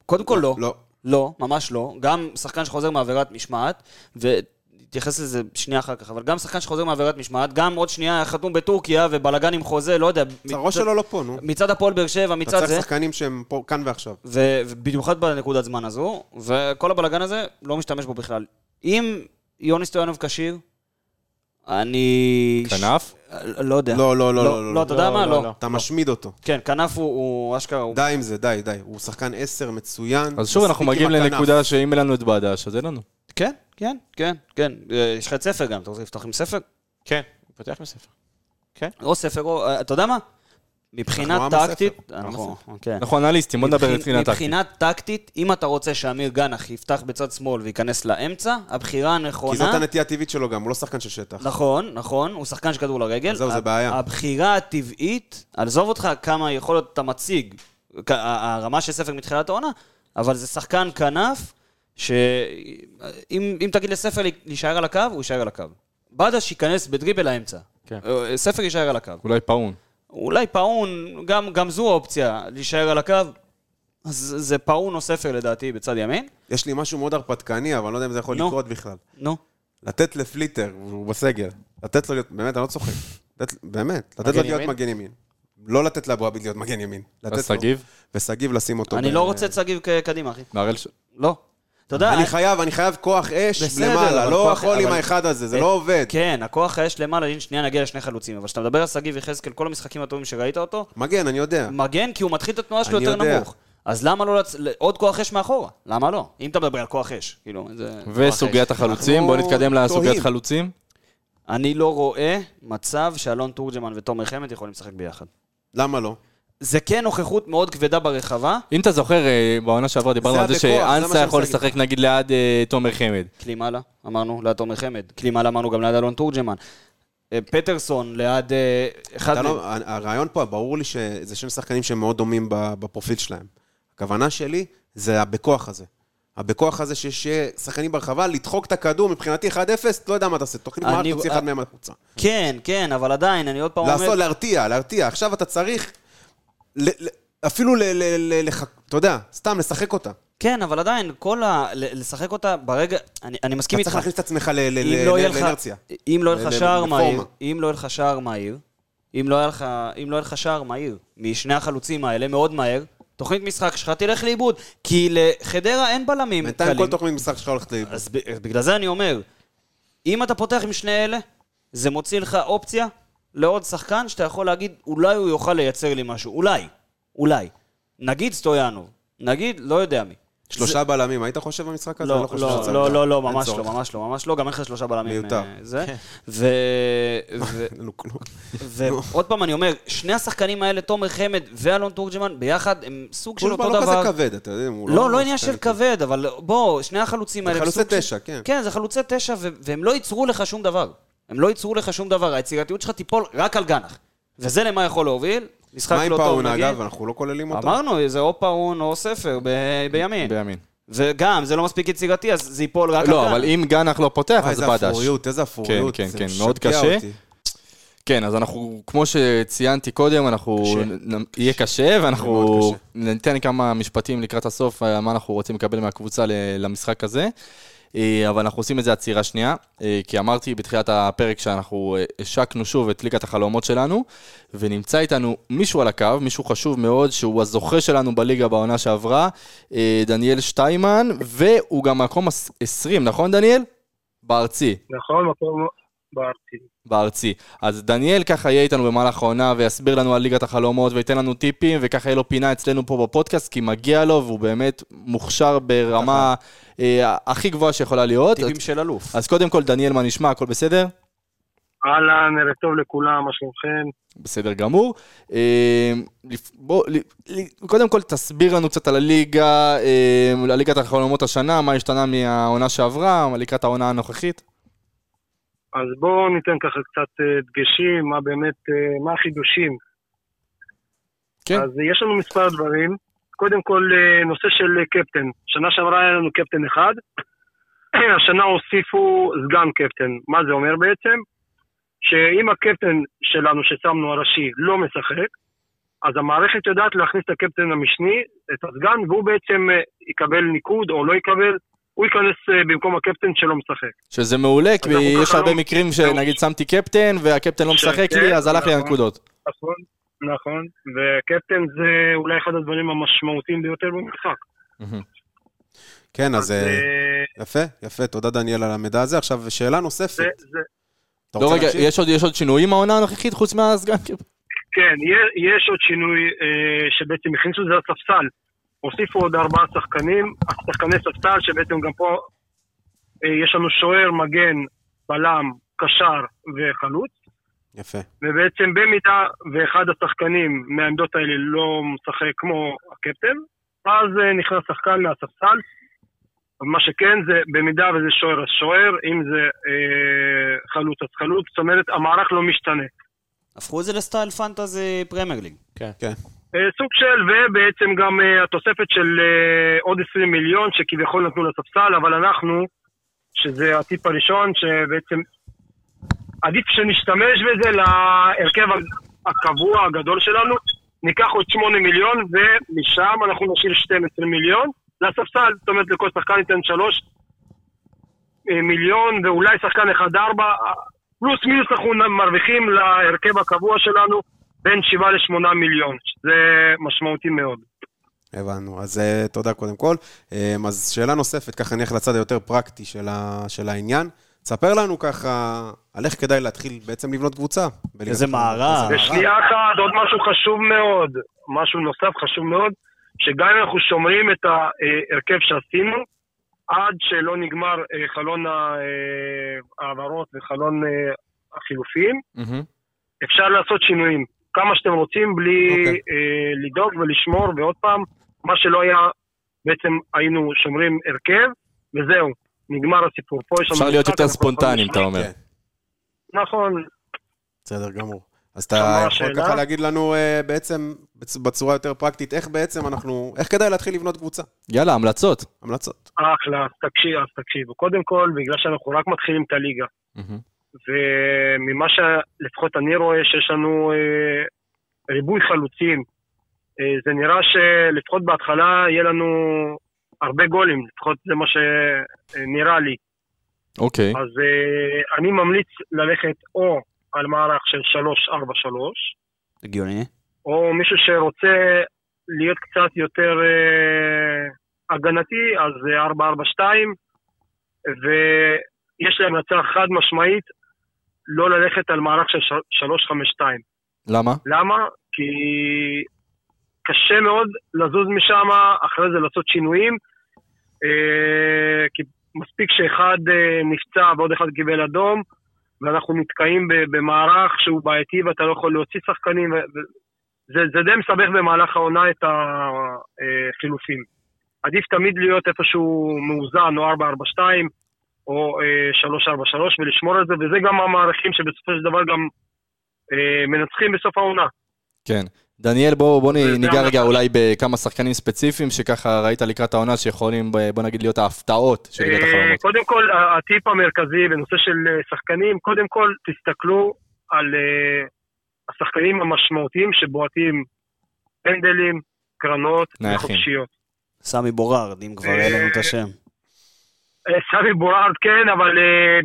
קודם כל לא. לא. לא, ממש לא. גם שחקן שחוזר מעבירת משמעת, ונתייחס לזה שנייה אחר כך, אבל גם שחקן שחוזר מעבירת משמעת, גם עוד שנייה חתום בטורקיה ובלאגן עם חוזה, לא יודע. הראש שלו לא פה, נו. מצד הפועל באר שבע, אתה מצד צריך זה. שחקנים שהם פה, כאן ועכשיו. ו- ובמיוחד בנקודת זמן הזו, וכל הבלאגן הזה, לא משתמש בו בכלל. אם יוני סטויאנוב כשיר, אני... כנף? לא יודע. לא, לא, לא, לא, לא, לא. אתה יודע לא, מה? לא, לא. לא. אתה משמיד אותו. כן, כנף הוא- אשכרה... די עם זה, די, די. הוא שחקן עשר מצוין. אז שוב, אנחנו עם מגיעים. לנקודה שאם אין לנו את בדש, אז אין לנו. כן, כן, כן, כן. אה, יש לך את ספר גם, אתה רוצה לפתוח עם ספר? כן, פותח בספר. או ספר, או... אה, אתה יודע מה? מבחינה טקטית... כן. אנחנו אנליסטים, בוא נדבר מבחינה טקטית. מבחינה טקטית, אם אתה רוצה שאמיר גנח יפתח בצד שמאל וייכנס לאמצע, הבחירה הנכונה... כי זאת הנטייה הטבעית שלו גם, הוא לא שחקן של שטח. נכון, נכון, הוא שחקן של כדור לרגל. זהו, זה בעיה. הבחירה הטבעית, עזוב אותך כמה יכול להיות אתה מציג, הרמה של ספר מתחילת העונה, אבל זה שחקן כנף, שאם אם תגיד לספר להישאר על הקו, הוא יישאר על הקו. בדש ייכנס בדריבל לאמצע. כן. אה, ספר יישאר על הקו. אולי פאון. אולי פאון, גם, גם זו אופציה, להישאר על הקו. אז זה פאון או ספר לדעתי בצד ימין. יש לי משהו מאוד הרפתקני, אבל אני לא יודע אם זה יכול נו. לקרות בכלל. נו. לתת לפליטר, הוא בסגל, לתת לו להיות, באמת, אני לא צוחק. לתת- באמת, לתת לו להיות ימין? מגן ימין. לא לתת לאבו עביד להיות מגן ימין. לתת לו. שגיב? ושגיב לשים אותו. אני ב- לא רוצה את שגיב קדימה, אחי. מהראל ש... לא. אתה יודע... אני חייב, אני חייב כוח אש בסדר, למעלה, לא כוח- יכול עם אבל- האחד הזה, זה אה, לא עובד. כן, הכוח האש למעלה, הנה שנייה נגיע לשני חלוצים, אבל כשאתה מדבר על שגיב יחזקאל, כל המשחקים הטובים שראית אותו, מגן, אני יודע. מגן כי הוא מתחיל את התנועה שלו יותר יודע. נמוך. אז למה לא לצ... עוד כוח אש מאחורה? למה לא? אם אתה מדבר על כוח אש, כאילו, זה... וסוגיית. החלוצים, בוא אנחנו נתקדם לסוגיית. חלוצים. אני לא רואה מצב שאלון תורג'מן ותומר חמד יכולים לשחק ביחד. למה לא? זה כן נוכחות מאוד כבדה ברחבה, אם אתה זוכר, אה, בעונה שעברה דיברנו על זה שאנסה יכול לשחק נגיד ליד אה, תומר חמד. כלי מעלה, אמרנו, ליד תומר חמד. כלי מעלה אמרנו גם ליד אלון תורג'מן. אה, פטרסון ליד אחד... לא- הרעיון פה, ברור לי שזה שני שחקנים שהם מאוד דומים בפרופיל שלהם. הכוונה שלי זה הבכוח הזה. הבכוח הזה שיהיה שחקנים ברחבה, לדחוק את הכדור, מבחינתי 1-0, לא יודע מה תעשה, תוכנית מעט, תוציא אחד מהם החוצה. כן, כן, אבל עדיין, אני עוד פעם אומר... לעשות, להרתיע, להרתיע. עכשיו אתה צריך אפילו, ל- ל- ל- לח- אתה יודע, סתם לשחק אותה. כן, אבל עדיין, כל ה... לשחק אותה ברגע... אני, אני מסכים אתה איתך. צריך להכניס את עצמך ל- ל- אם ל- לא יהיה לך-. אם לא יהיה לך שער. מהיר, אם לא יהיה לך שער מהיר, אם לא יהיה לך, שער מהיר משני החלוצים האלה, מאוד מהר, תוכנית משחק שלך תלך לאיבוד, כי לחדרה אין בלמים בינתיים קלים. כל תוכנית משחק שלך הולכת לאיבוד. אז בגלל זה אני אומר, אם אתה פותח עם שני אלה, זה מוציא לך אופציה לעוד שחקן שאתה יכול להגיד, אולי הוא יוכל לייצר לי משהו, אולי, אולי. נגיד סטויאנוב, נגיד, לא יודע מי. שלושה בלמים, היית חושב במשחק הזה? לא, חושב לא, שצריך. לא, לא, לא, אין ממש. לא, ממש לא, ממש לא, גם אין לך שלושה בלמים. מיותר. אה, זה. ו... ו- אין לנו כלום. ועוד פעם אני אומר, שני השחקנים האלה, תומר חמד ואלון תורג'מן, ביחד הם סוג של הוא אותו לא דבר. כזה כבד, אתה יודע. הוא לא, לא עניין של כבד, אבל בוא, שני החלוצים האלה... חלוצי בסוג של- תשע, כן. כן, זה חלוצי תשע, ו- והם לא ייצרו לך שום דבר. הם לא ייצרו לך שום דבר, היצירתיות שלך תיפול רק על גנח. וזה למה יכול להוביל? משחק מה עם לא טוב פאון, נגיד. אגב? אנחנו לא כוללים אותו? אמרנו, זה או פאון או ספר ב- בימין. בימין. וגם, זה לא מספיק יצירתי, אז זה ייפול רק לא, על אבל כאן. אם גנח לא פותח, אז איזה בדש. אפוריות, איזה אפוריות. כן, זה כן, משגע מאוד קשה. אותי. כן, אז אנחנו, כמו שציינתי קודם, אנחנו... קשה. יהיה קשה, ואנחנו ניתן כמה משפטים לקראת הסוף, אה, מה אנחנו רוצים לקבל מהקבוצה ל- למשחק הזה. אה, אבל אנחנו עושים את זה עצירה שנייה, אה, כי אמרתי בתחילת הפרק שאנחנו אה, השקנו שוב את ליגת החלומות שלנו, ונמצא איתנו מישהו על הקו, מישהו חשוב מאוד, שהוא הזוכה שלנו בליגה בעונה שעברה, דניאל שטיימן, והוא גם מקום עש- 20, נכון דניאל? בארצי. נכון, מקום בארצי. בארצי. אז דניאל ככה יהיה איתנו במהלך העונה ויסביר לנו על ליגת החלומות וייתן לנו טיפים, וככה יהיה לו פינה אצלנו פה בפודקאסט, כי מגיע לו והוא באמת מוכשר ברמה אה, הכי גבוהה שיכולה להיות. טיפים של אלוף. אז קודם כל, דניאל, מה נשמע? הכל בסדר? אהלן, ערב טוב לכולם, מה שלומכם? בסדר גמור. אה, לפ- בוא, קודם כל תסביר לנו קצת על הליגה, אה, על ליגת החלומות השנה, מה השתנה מהעונה שעברה, לקראת העונה הנוכחית. אז בואו ניתן ככה קצת אה, דגשים, מה באמת, מה החידושים. כן. אז יש לנו מספר דברים. קודם כל, אה, נושא של אה, קפטן. שנה שעברה היה לנו קפטן אחד, השנה הוסיפו סגן קפטן. מה זה אומר בעצם? שאם הקפטן שלנו ששמנו הראשי לא משחק, אז המערכת יודעת להכניס את הקפטן המשני, את הסגן, והוא בעצם אה, יקבל ניקוד או לא יקבל, הוא ייכנס אה, במקום הקפטן שלא משחק. שזה מעולה, כי יש הרבה לא- מקרים שנגיד שמתי קפטן והקפטן לא משחק לי, אז הלך לי נכון. הנקודות. נכון, נכון, וקפטן זה אולי אחד הדברים המשמעותיים ביותר במשחק. כן, אז אה, אה, יפה, יפה, תודה דניאל על המידע הזה. עכשיו, שאלה נוספת. לא, רגע? יש עוד- יש עוד שינויים מהעונה הנוכחית חוץ מהסגן? כן, יש עוד שינוי אה, שבעצם הכניסו את זה לספסל. הוסיפו עוד ארבעה שחקנים, שחקני ספסל שבעצם גם פה יש לנו שוער, מגן, בלם, קשר וחלוץ. יפה. ובעצם במידה ואחד השחקנים מהעמדות האלה לא משחק כמו הקפטן, אז אה, נכנס שחקן מהספסל. מה שכן זה, במידה וזה שוער אז שוער, אם זה אה, חלוץ אז חלוץ, זאת אומרת המערך לא משתנה. הפכו את זה לסטייל פנטזי פרמייר ליג. כן. אה, סוג של, ובעצם גם אה, התוספת של עוד 20 מיליון שכביכול נתנו לספסל, אבל אנחנו, שזה הטיפ הראשון, שבעצם עדיף שנשתמש בזה להרכב הקבוע הגדול שלנו, ניקח עוד 8 מיליון ומשם אנחנו נשאיר 12 מיליון לספסל, זאת אומרת לכל שחקן ניתן 3 מיליון ואולי שחקן 1-4, פלוס מינוס אנחנו מרוויחים להרכב הקבוע שלנו בין 7 ל-8 מיליון, שזה משמעותי מאוד. הבנו. אז אה, תודה קודם כל. אה, אז שאלה נוספת, ככה נלך לצד היותר פרקטי של ה- של העניין. תספר לנו ככה על איך כדאי להתחיל בעצם לבנות קבוצה. איזה. מערב. ושנייה אחת, עוד משהו חשוב מאוד, משהו נוסף חשוב מאוד, שגם אם אנחנו שומרים את ההרכב שעשינו, עד שלא נגמר אה, חלון ה- אה, ההעברות וחלון אה, החילופים. אפשר לעשות שינויים. כמה שאתם רוצים, בלי אוקיי. אה, לדאוג ולשמור, ועוד פעם, מה שלא היה, בעצם היינו שומרים הרכב, וזהו, נגמר הסיפור. פה יש לנו אפשר להיות יותר ספונטניים, אתה. אומר. כן. נכון, בסדר גמור. אז אתה יכול? ככה להגיד לנו אה, בעצם, בצ- בצורה יותר פרקטית, איך בעצם אנחנו, איך כדאי להתחיל לבנות קבוצה? יאללה, המלצות. המלצות. אחלה, אז תקשיב, אז תקשיבו. קודם כל, בגלל שאנחנו רק מתחילים את הליגה. וממה שלפחות אני רואה שיש לנו אה, ריבוי חלוצים, אה, זה נראה שלפחות בהתחלה יהיה לנו הרבה גולים, לפחות זה מה שנראה לי. אוקיי. אז אה, אני ממליץ ללכת או על מערך של 3-4-3, הגיוני. או מישהו שרוצה להיות קצת יותר אה, הגנתי, אז זה 4-4-2, ויש לי המלצה חד משמעית לא ללכת על מערך של 3-5-2. למה? למה? כי קשה מאוד לזוז משם, אחרי זה לעשות שינויים, אה, כי מספיק שאחד אה, נפצע ועוד אחד קיבל אדום, ואנחנו נתקעים במערך שהוא בעייתי ואתה לא יכול להוציא שחקנים, זה, זה די מסבך במהלך העונה את החילופים. עדיף תמיד להיות איפשהו מאוזן, או 4-4-2, או אה, 3-4-3, ולשמור על זה, וזה גם המערכים שבסופו של דבר גם אה, מנצחים בסוף העונה. כן. דניאל, בוא, בוא ניגע רגע. אולי בכמה שחקנים ספציפיים שככה ראית לקראת העונה שיכולים, ב- בוא נגיד, להיות ההפתעות של ליגת אה, החלומות. קודם כל, הטיפ המרכזי בנושא של אה, שחקנים, קודם כל תסתכלו על אה, השחקנים המשמעותיים שבועטים פנדלים, קרנות. וחופשיות. סמי בורארד, אם כבר היה לנו את השם. סמי בורארד כן, אבל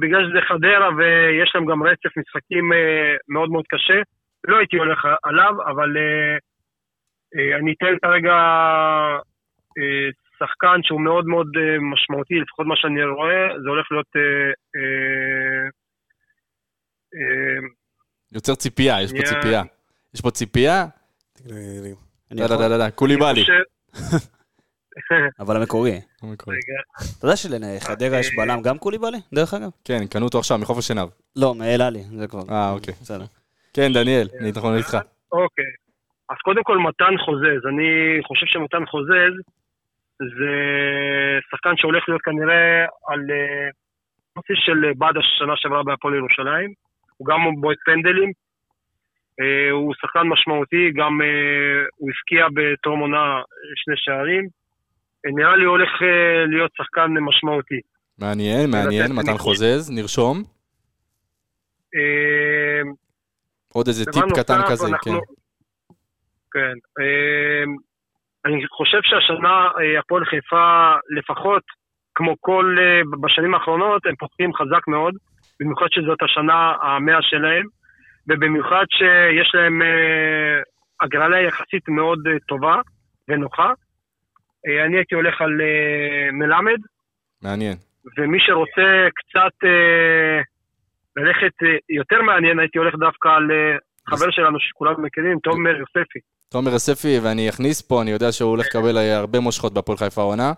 בגלל שזה חדרה ויש להם גם רצף משחקים מאוד מאוד קשה, לא הייתי הולך עליו, אבל אה, אה, אני אתן כרגע אה, שחקן שהוא מאוד מאוד אה, משמעותי, לפחות מה שאני רואה, זה הולך להיות... אה, אה, אה, יוצר ציפייה, יש פה. ציפייה. יש פה ציפייה? אני לא? לא, לא, לא, קוליבאלי. אני חושב- אבל המקורי. אתה יודע שלחדרה יש בלם גם קוליבאלי, דרך אגב? כן, קנו אותו עכשיו מחופש עיניו. לא, מאל עלי, זה כבר. אה, אוקיי. בסדר. כן, דניאל, אני נכון איתך. אוקיי. אז קודם כל מתן חוזז. אני חושב שמתן חוזז זה שחקן שהולך להיות כנראה על אה, בסיס של בדש שנה שעברה בהפועל ירושלים. הוא גם בועט פנדלים. אה, הוא שחקן משמעותי, גם אה, הוא הבקיע בטרום עונה שני שערים. אה, נראה לי הולך אה, להיות שחקן משמעותי. מעניין, מעניין, מתן. חוזז, נרשום. עוד איזה טיפ קטן נוסף, כזה, כן. אנחנו- כן. אמ, אני חושב שהשנה אה, הפועל חיפה, לפחות כמו כל אה, בשנים האחרונות, הם פותחים חזק מאוד, במיוחד שזאת השנה המאה שלהם, ובמיוחד שיש להם אה, הגרלה יחסית מאוד טובה ונוחה. אני הייתי הולך על מלמד, מעניין. ומי שרוצה קצת אה, ללכת אה, יותר מעניין, הייתי הולך דווקא על אה, חבר שלנו שכולנו מכירים, תומר יוספי. תומר יוספי, ואני אכניס פה, אני יודע שהוא הולך לקבל אה, הרבה מושכות בהפועל חיפה העונה.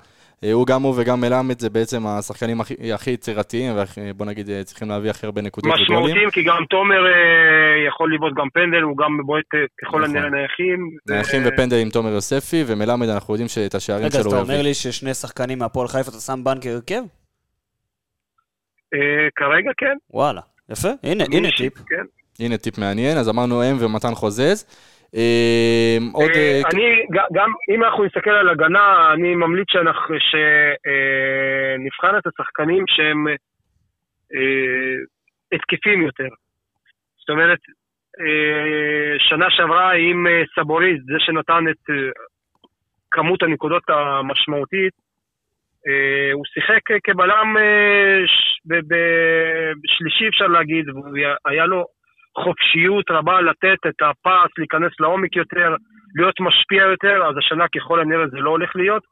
הוא גם הוא וגם מלמד זה בעצם השחקנים הכי- הכי יצירתיים, ובוא נגיד צריכים להביא הכי הרבה נקודות וגולים. משמעותיים, כי גם תומר יכול לבעוט גם פנדל, הוא גם בועט ככל נכון. הנראה נייחים. נייחים ופנדל עם תומר יוספי, ומלמד אנחנו יודעים שאת השערים רגע, אז שלו אתה הוא אומר יביא. לי ששני שחקנים מהפועל חיפה אתה שם בנקר הרכב? אה, כרגע כן. וואלה. יפה, הנה, הנה טיפ. כן. הנה טיפ מעניין, אז אמרנו אם ומתן חוזז. אה, עוד... אה, אני, גם אם אנחנו נסתכל על הגנה, אני ממליץ שנבחן את השחקנים שהם התקפים יותר. זאת אומרת, שנה שעברה עם סבוריז, זה שנתן את כמות הנקודות המשמעותית, הוא שיחק כבלם ש- ב- ב- בשלישי אפשר להגיד, והיה לו חופשיות רבה לתת את הפס, להיכנס לעומק יותר, להיות משפיע יותר, אז השנה ככל הנראה זה לא הולך להיות.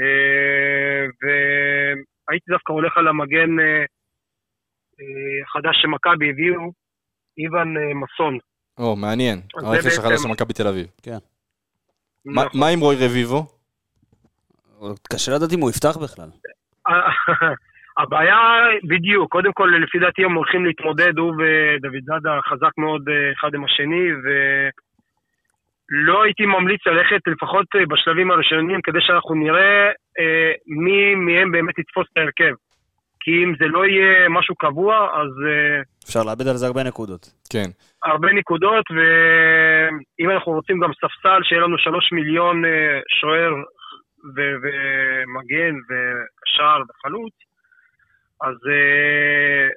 אה, והייתי דווקא הולך על המגן אה, אה, חדש שמכבי הביאו, איוון אה, מסון. או, מעניין. אז זה הרכש החדש של מכבי תל אביב. נכון. מה עם רוי רביבו? קשה לדעת אם הוא יפתח בכלל. הבעיה, בדיוק, קודם כל, לפי דעתי הם הולכים להתמודד, הוא ודוד זאדה חזק מאוד אה, אחד עם השני, ולא הייתי ממליץ ללכת, לפחות אה, בשלבים הראשונים, כדי שאנחנו נראה אה, מי מהם באמת יתפוס את ההרכב. כי אם זה לא יהיה משהו קבוע, אז אה, אפשר לאבד על זה הרבה נקודות. כן. הרבה נקודות, ואם אנחנו רוצים גם ספסל, שיהיה לנו שלוש מיליון אה, שוער ו- ומגן ושער וחלוץ, אז אה,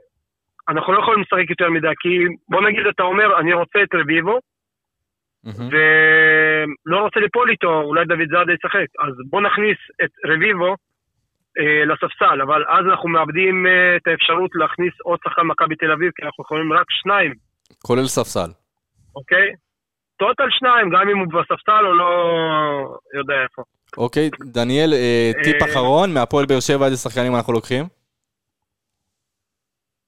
אנחנו לא יכולים לשחק יותר מדי, כי בוא נגיד אתה אומר, אני רוצה את רביבו, מהמם. ולא רוצה ליפול איתו, אולי דוד זאדה ישחק, אז בוא נכניס את רביבו אה, לספסל, אבל אז אנחנו מאבדים אה, את האפשרות להכניס עוד שחקן מכבי תל אביב, כי אנחנו יכולים רק שניים. כולל ספסל. אוקיי? טוטל שניים, גם אם הוא בספסל או לא יודע איפה. אוקיי, דניאל, אה, טיפ אה, אחרון, מהפועל באר שבע איזה שחקנים אנחנו לוקחים?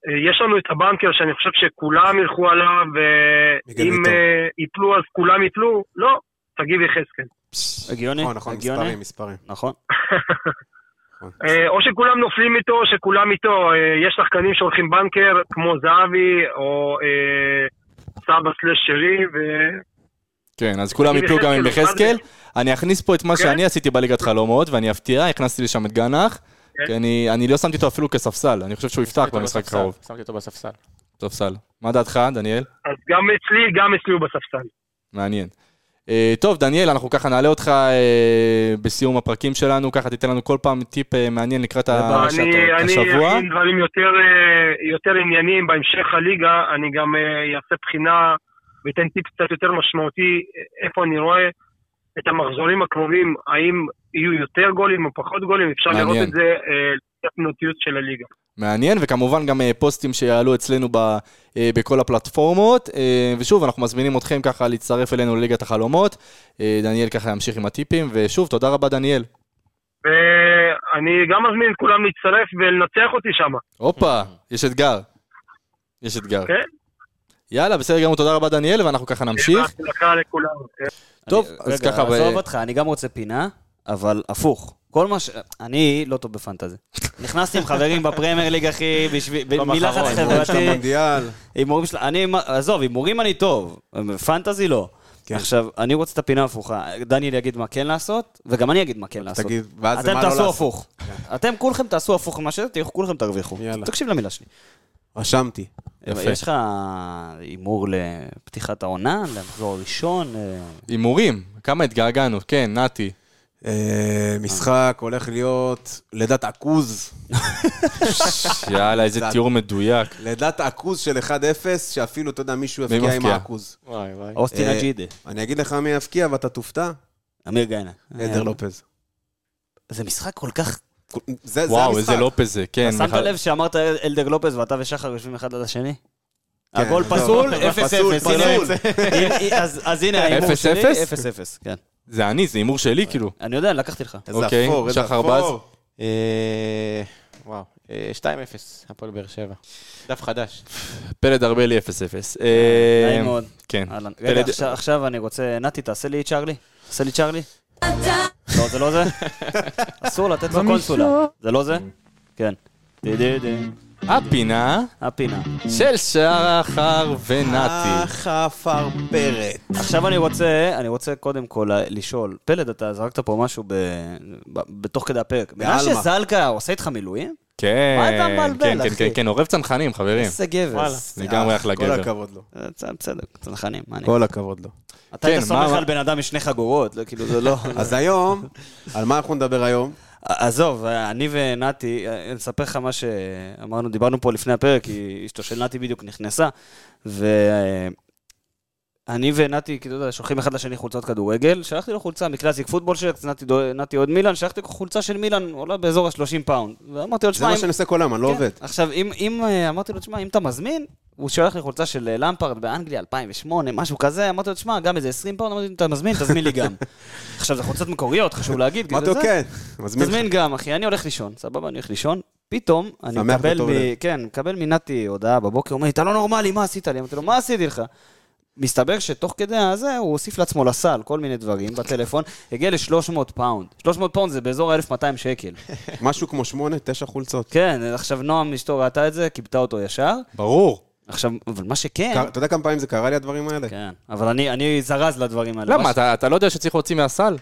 אה, יש לנו את הבנקר שאני חושב שכולם ילכו עליו, ואם ייפלו אז כולם ייפלו? לא, תגיב יחזקאל. הגיוני? נכון, נכון, הגיוני? מספרים, מספרים. נכון. או שכולם נופלים איתו, או שכולם איתו. יש שחקנים שהולכים בנקר, כמו זהבי, או סבא סלש שרי, ו... כן, אז כולם יפלו גם עם יחזקאל. אני אכניס פה את מה כן. שאני עשיתי בליגת חלומות, ואני אפתיע, הכנסתי לשם את גנח. כן. כי אני אני לא שמתי אותו אפילו כספסל, אני חושב שהוא יפתח במשחק הקרוב. שמתי אותו בספסל. ספסל. מה דעתך, דניאל? אז גם אצלי, גם אצלי הוא בספסל. מעניין. אה, טוב, דניאל, אנחנו ככה נעלה אותך אה, בסיום הפרקים שלנו, ככה תיתן לנו כל פעם טיפ אה, מעניין לקראת ה- מה שאתה- אני אני השבוע. אכין דברים יותר, יותר ענייניים בהמשך הליגה, אני גם אעשה בחינה ואתן טיפ קצת יותר משמעותי, אה, איפה אני רואה את המחזורים הקרובים, האם יהיו יותר גולים או פחות גולים, אפשר מעניין. לראות את זה אה, לפי התנועתיות של הליגה. מעניין, וכמובן גם אה, פוסטים שיעלו אצלנו ב, אה, בכל הפלטפורמות. אה, ושוב, אנחנו מזמינים אתכם ככה להצטרף אלינו לליגת החלומות. אה, דניאל ככה ימשיך עם הטיפים, ושוב, תודה רבה דניאל. ואני גם מזמין את כולם להצטרף ולנצח אותי שם. הופה, יש אתגר. יש אתגר. כן. יאללה, בסדר גמור, תודה רבה דניאל, ואנחנו ככה נמשיך. לכולם. כן. טוב, אז רגע, ככה... ב- עזוב אותך, אני גם רוצה פינה, אבל הפוך. כל מה ש... אני לא טוב בפנטזי. נכנסתי עם חברים בפרמייר ליג, אחי, בשביל... מלחץ חברתי. הימורים של... אני... עזוב, הימורים אני טוב. פנטזי לא. כן. עכשיו, אני רוצה את הפינה ההפוכה. דניאל יגיד מה כן לעשות, וגם אני אגיד מה כן לעשות. תגיד, ואז זה אתם מה לא תעשו לעשות. הפוך. אתם כולכם תעשו הפוך ממה שזה, כולכם תרוויחו. יאללה. תקשיב למילה שלי. רשמתי. יפה. יש לך הימור לפתיחת העונה, למחזור הראשון? אה, הימורים, כמה התגעגענו, כן, נתי. אה, משחק הולך להיות לידת עכוז. יאללה, איזה. תיאור מדויק. לידת עכוז של 1-0, שאפילו, אתה יודע, מישהו מי יפקיע עם? העכוז. וואי וואי. אוסטין אה, אג'ידה. אני אגיד לך מי יפקיע ואתה תופתע, אמיר גיינה. עדר לופז. זה משחק כל כך... זה זה וואו, המשחק. איזה לופז זה, כן. שמת לב שאמרת אלדר לופז ואתה ושחר יושבים אחד על השני? כן, הגול טוב. פסול, 0-0. פסול, הנה, פסול. הנה, אז הנה ההימור שלי, 0-0? 0-0, כן. זה אני, זה הימור שלי, כאילו. אני יודע, לקחתי לך. איזה אוקיי, אפור, איזה שחר אפור. אה, וואו, אה, 2-0, הפועל באר שבע. דף חדש. פלד ארבלי 0-0. אה, נעים מאוד. כן. רגע, עכשיו אני רוצה... נתי, תעשה לי צ'ארלי. תעשה לי צ'ארלי. לא, זה לא זה? אסור לתת לו קונסולה. זה לא זה? כן. הפינה הפינה. של שחר ונתי. החפרפרת. עכשיו אני רוצה, אני רוצה קודם כל לשאול, פלד, אתה זרקת פה משהו ב, ב, בתוך כדי הפרק. בעלמא. מנשה זלקה עושה איתך מילואים? כן, מה אתה מבלבל, כן, כן, אחי? כן, כן, עורב צנחנים, חברים. איזה גבר. לגמרי אחלה כל גבר. הכבוד לו. אה, בסדר, צנחנים, מה אני... כל הכבוד לו. אתה היית כן, סומך מה- על בן אדם משני חגורות, לא, כאילו זה לא... אז היום, על מה אנחנו נדבר היום? עזוב, אני ונתי, אני אספר לך מה שאמרנו, דיברנו פה לפני הפרק, כי אשתו של נתי בדיוק נכנסה, ואני ונתי, כאילו, אתה יודע, שולחים אחד לשני חולצות כדורגל, שלחתי לו חולצה מ Classic Football Shirts, נתי אוהד מילאן, שלחתי לו חולצה של מילאן, עולה באזור ה-30 פאונד. ואמרתי לו, זה תשמע, מה אם- שאני עושה כל היום, אני לא כן. עובד. עכשיו, אם, אם אה, אמרתי לו, תשמע, אם אתה מזמין, הוא שולח לי חולצה של אה, למפרד באנגליה 2008, משהו כזה, אמרתי לו, תשמע, גם איזה 20 פאונד, אמרתי לו, אתה מזמין, תזמין לי גם. עכשיו, זה חולצות מקוריות, חשוב להגיד. אמרתי כאילו, לו, זה- כן, מזמין תזמין. גם, אחי, אני הולך לישון, סבבה, אני הולך לישון. פתאום, אני מקבל, מ... כן, מקבל מנתי הודעה בבוקר, אומר לי, אתה לא נורמלי, מה עשית לי? אמרתי לו, מה עשיתי לך? מסתבר שתוך כדי הזה, הוא הוסיף לעצמו לסל כל מיני דברים בטלפון, הגיע ל-300 פאונד. 300 פאונד זה באזור ה-1200 שקל. משהו כמו שמונה, תשע חולצות. כן, עכשיו נועם אשתו ראתה את זה, כיבתה אותו ישר. ברור. עכשיו, אבל מה שכן... קר- אתה יודע כמה פעמים זה קרה לי הדברים האלה? כן, אבל אני, אני זרז לדברים האלה. למה, ש- אתה אתה לא יודע שצריך להוציא מהסל?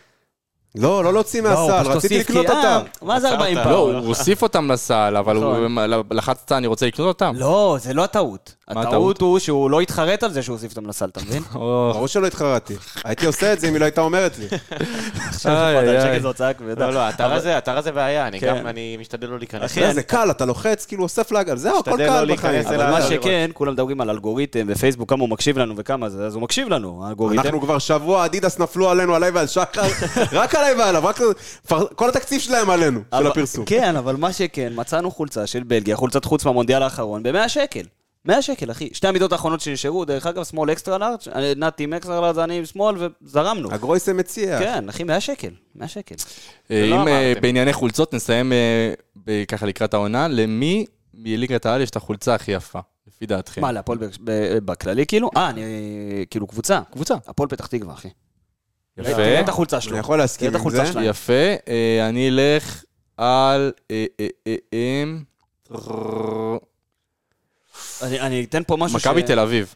לא, לא להוציא לא, מהסל, רציתי לקנות כי- אה, אותם. מה זה 40 עצרת. לא? הוא הוסיף אותם לסל, אבל הוא לחצת, אני רוצה לקנות אותם. לא, זה לא הטעות. הטעות? הוא שהוא לא התחרט על זה שהוא הוסיף אותם לסל, אתה מבין? ברור שלא התחרתי. הייתי עושה את זה אם היא לא הייתה אומרת לי. איי, 200 איי. שקל זה הוצאה כבדה. לא, לא, האתר הזה, בעיה, אני כן. גם, אני משתדל לא להיכנס. אחי, זה קל, אתה לוחץ, כאילו אוסף לעגל, זהו, הכל קל לא בחיים. אבל מה שכן, כולם מדברים על אלגוריתם ופייסבוק, כמה הוא מקשיב לנו וכמה זה, אז הוא מקשיב לנו, האלגוריתם. אנחנו כבר שבוע, אדידס נפלו עלינו, עליי ועל שחר, רק עליי ועליו, רק... כל התקציב שלהם עלינו, של הפרסום. כן, אבל מה שכן, מצאנו חולצה של בלגיה, חולצת חוץ מהמונדיאל האחרון, ב-100 שקל. 100 שקל, אחי. שתי המידות האחרונות שנשארו, דרך אגב, שמאל אקסטרה לארג', נתי עם אקסטרה לארג', אני עם שמאל, וזרמנו. הגרויסם מציע. כן, אחי, 100 שקל. 100 שקל. אה, אם אה. בענייני חולצות נסיים אה, ככה לקראת העונה, למי מליגת העל יש את החולצה הכי יפה, לפי דעתכם? מה, להפועל בכללי כאילו? אה, אני... כאילו קבוצה. קבוצה. הפועל פתח תקווה, אחי. יפה, תראה את החולצה שלו. אני יכול להסכים תראה את עם החולצה זה. שלהם. יפה. אה, אני אלך על... אה, אה, אני אתן פה משהו ש... מכבי תל אביב.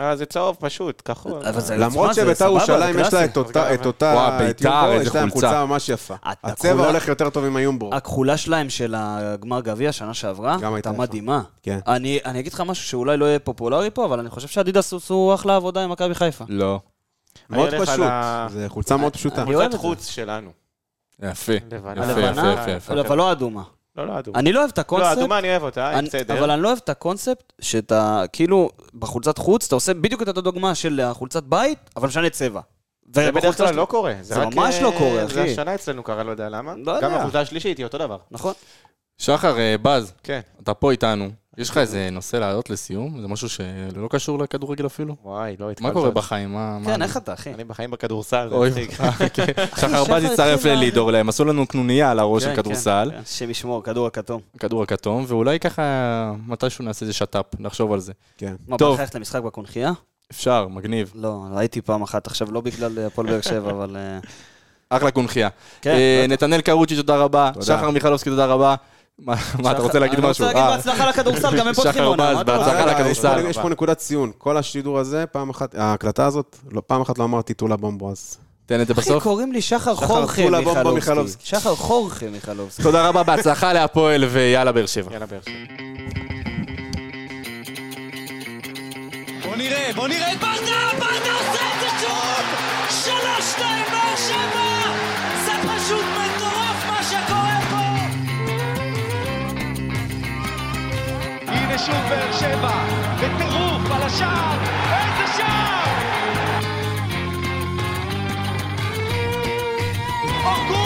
אה, זה צהוב פשוט, כחול. אבל זה- למרות שביתר ירושלים יש לה. את אותה, את אותה, וואו, את ביתר, איזה יש להם חולצה. חולצה ממש יפה. הצבע הולך יותר טוב עם היומבו. הכחולה שלהם של הגמר גביע שנה שעברה, הייתה. מדהימה. כן. אני אני אגיד לך משהו שאולי לא יהיה פופולרי פה, אבל אני חושב שאדידס עשו אחלה עבודה עם מכבי חיפה. לא. מאוד פשוט. זה חולצה מאוד פשוטה. אני אוהב חולצת את זה. חוץ שלנו. יפה. יפה? יפה, יפה. אבל לא אדומה. לא, לא אדומה. אני לא אוהב את לא, הקונספט. אדומה אני אוהב אותה, אני- בסדר. אבל אני לא אוהב את הקונספט שאתה, כאילו, בחולצת חוץ, אתה עושה בדיוק את אותה דוגמה של החולצת בית, אבל משנה צבע. זה בדרך כלל של- לא קורה. זה רק, ממש לא אה, קורה, זה אחי. השנה אצלנו קרה, לא יודע למה. לא יודע. גם החולצה השלישית היא אותו דבר. נכון. שחר, אה, בז, כן. אתה פה איתנו. יש לך איזה נושא להעלות לסיום? זה משהו שלא קשור לכדורגל אפילו? וואי, לא התחלת. מה קורה בחיים? מה... כן, איך אתה, אחי? אני בחיים בכדורסל, זה אוי, מצחיק. שחר בז שחר הצטרף התחיל ללידור, להם עשו לנו קנוניה על הראש של כן, כדורסל, כן, כן. השם ישמור, כדור הכתום. כדור הכתום, ואולי ככה מתישהו נעשה איזה שת"פ, נחשוב על זה. כן. מה. בא לך ללכת למשחק בקונכייה? אפשר, מגניב. לא, הייתי פעם אחת עכשיו, לא בגלל אה, הפועל באר שבע, אבל... אה, אחלה קונכייה. כן. אה, נתנאל קרוצ'י, תודה רבה. שחר מיכלובסקי, תודה רבה. מה אתה רוצה להגיד אני משהו? רוצה להגיד אה, בהצלחה לכדורסל, גם הם פותחים שחר עונה. בהצלחה לכדורסל. יש פה נקודת ציון. כל השידור הזה, פעם אחת, ההקלטה הזאת, לא- פעם אחת לא אמרתי טולה בומבו, אז... תן את זה אחי, בסוף. קוראים לי שחר חורכה מיכלובסקי. מיכלובסקי. שחר חורכה מיכלובסקי. תודה רבה, בהצלחה להפועל ויאללה באר שבע. יאללה, באר שבע. בוא נראה, בוא נראה את ברדה, ברדה עושה את זה שוב! שלוש, שתיים, באר שבע! זה פשוט הנה שוב באר שבע, בטירוף על השער, איזה שער! אורגון!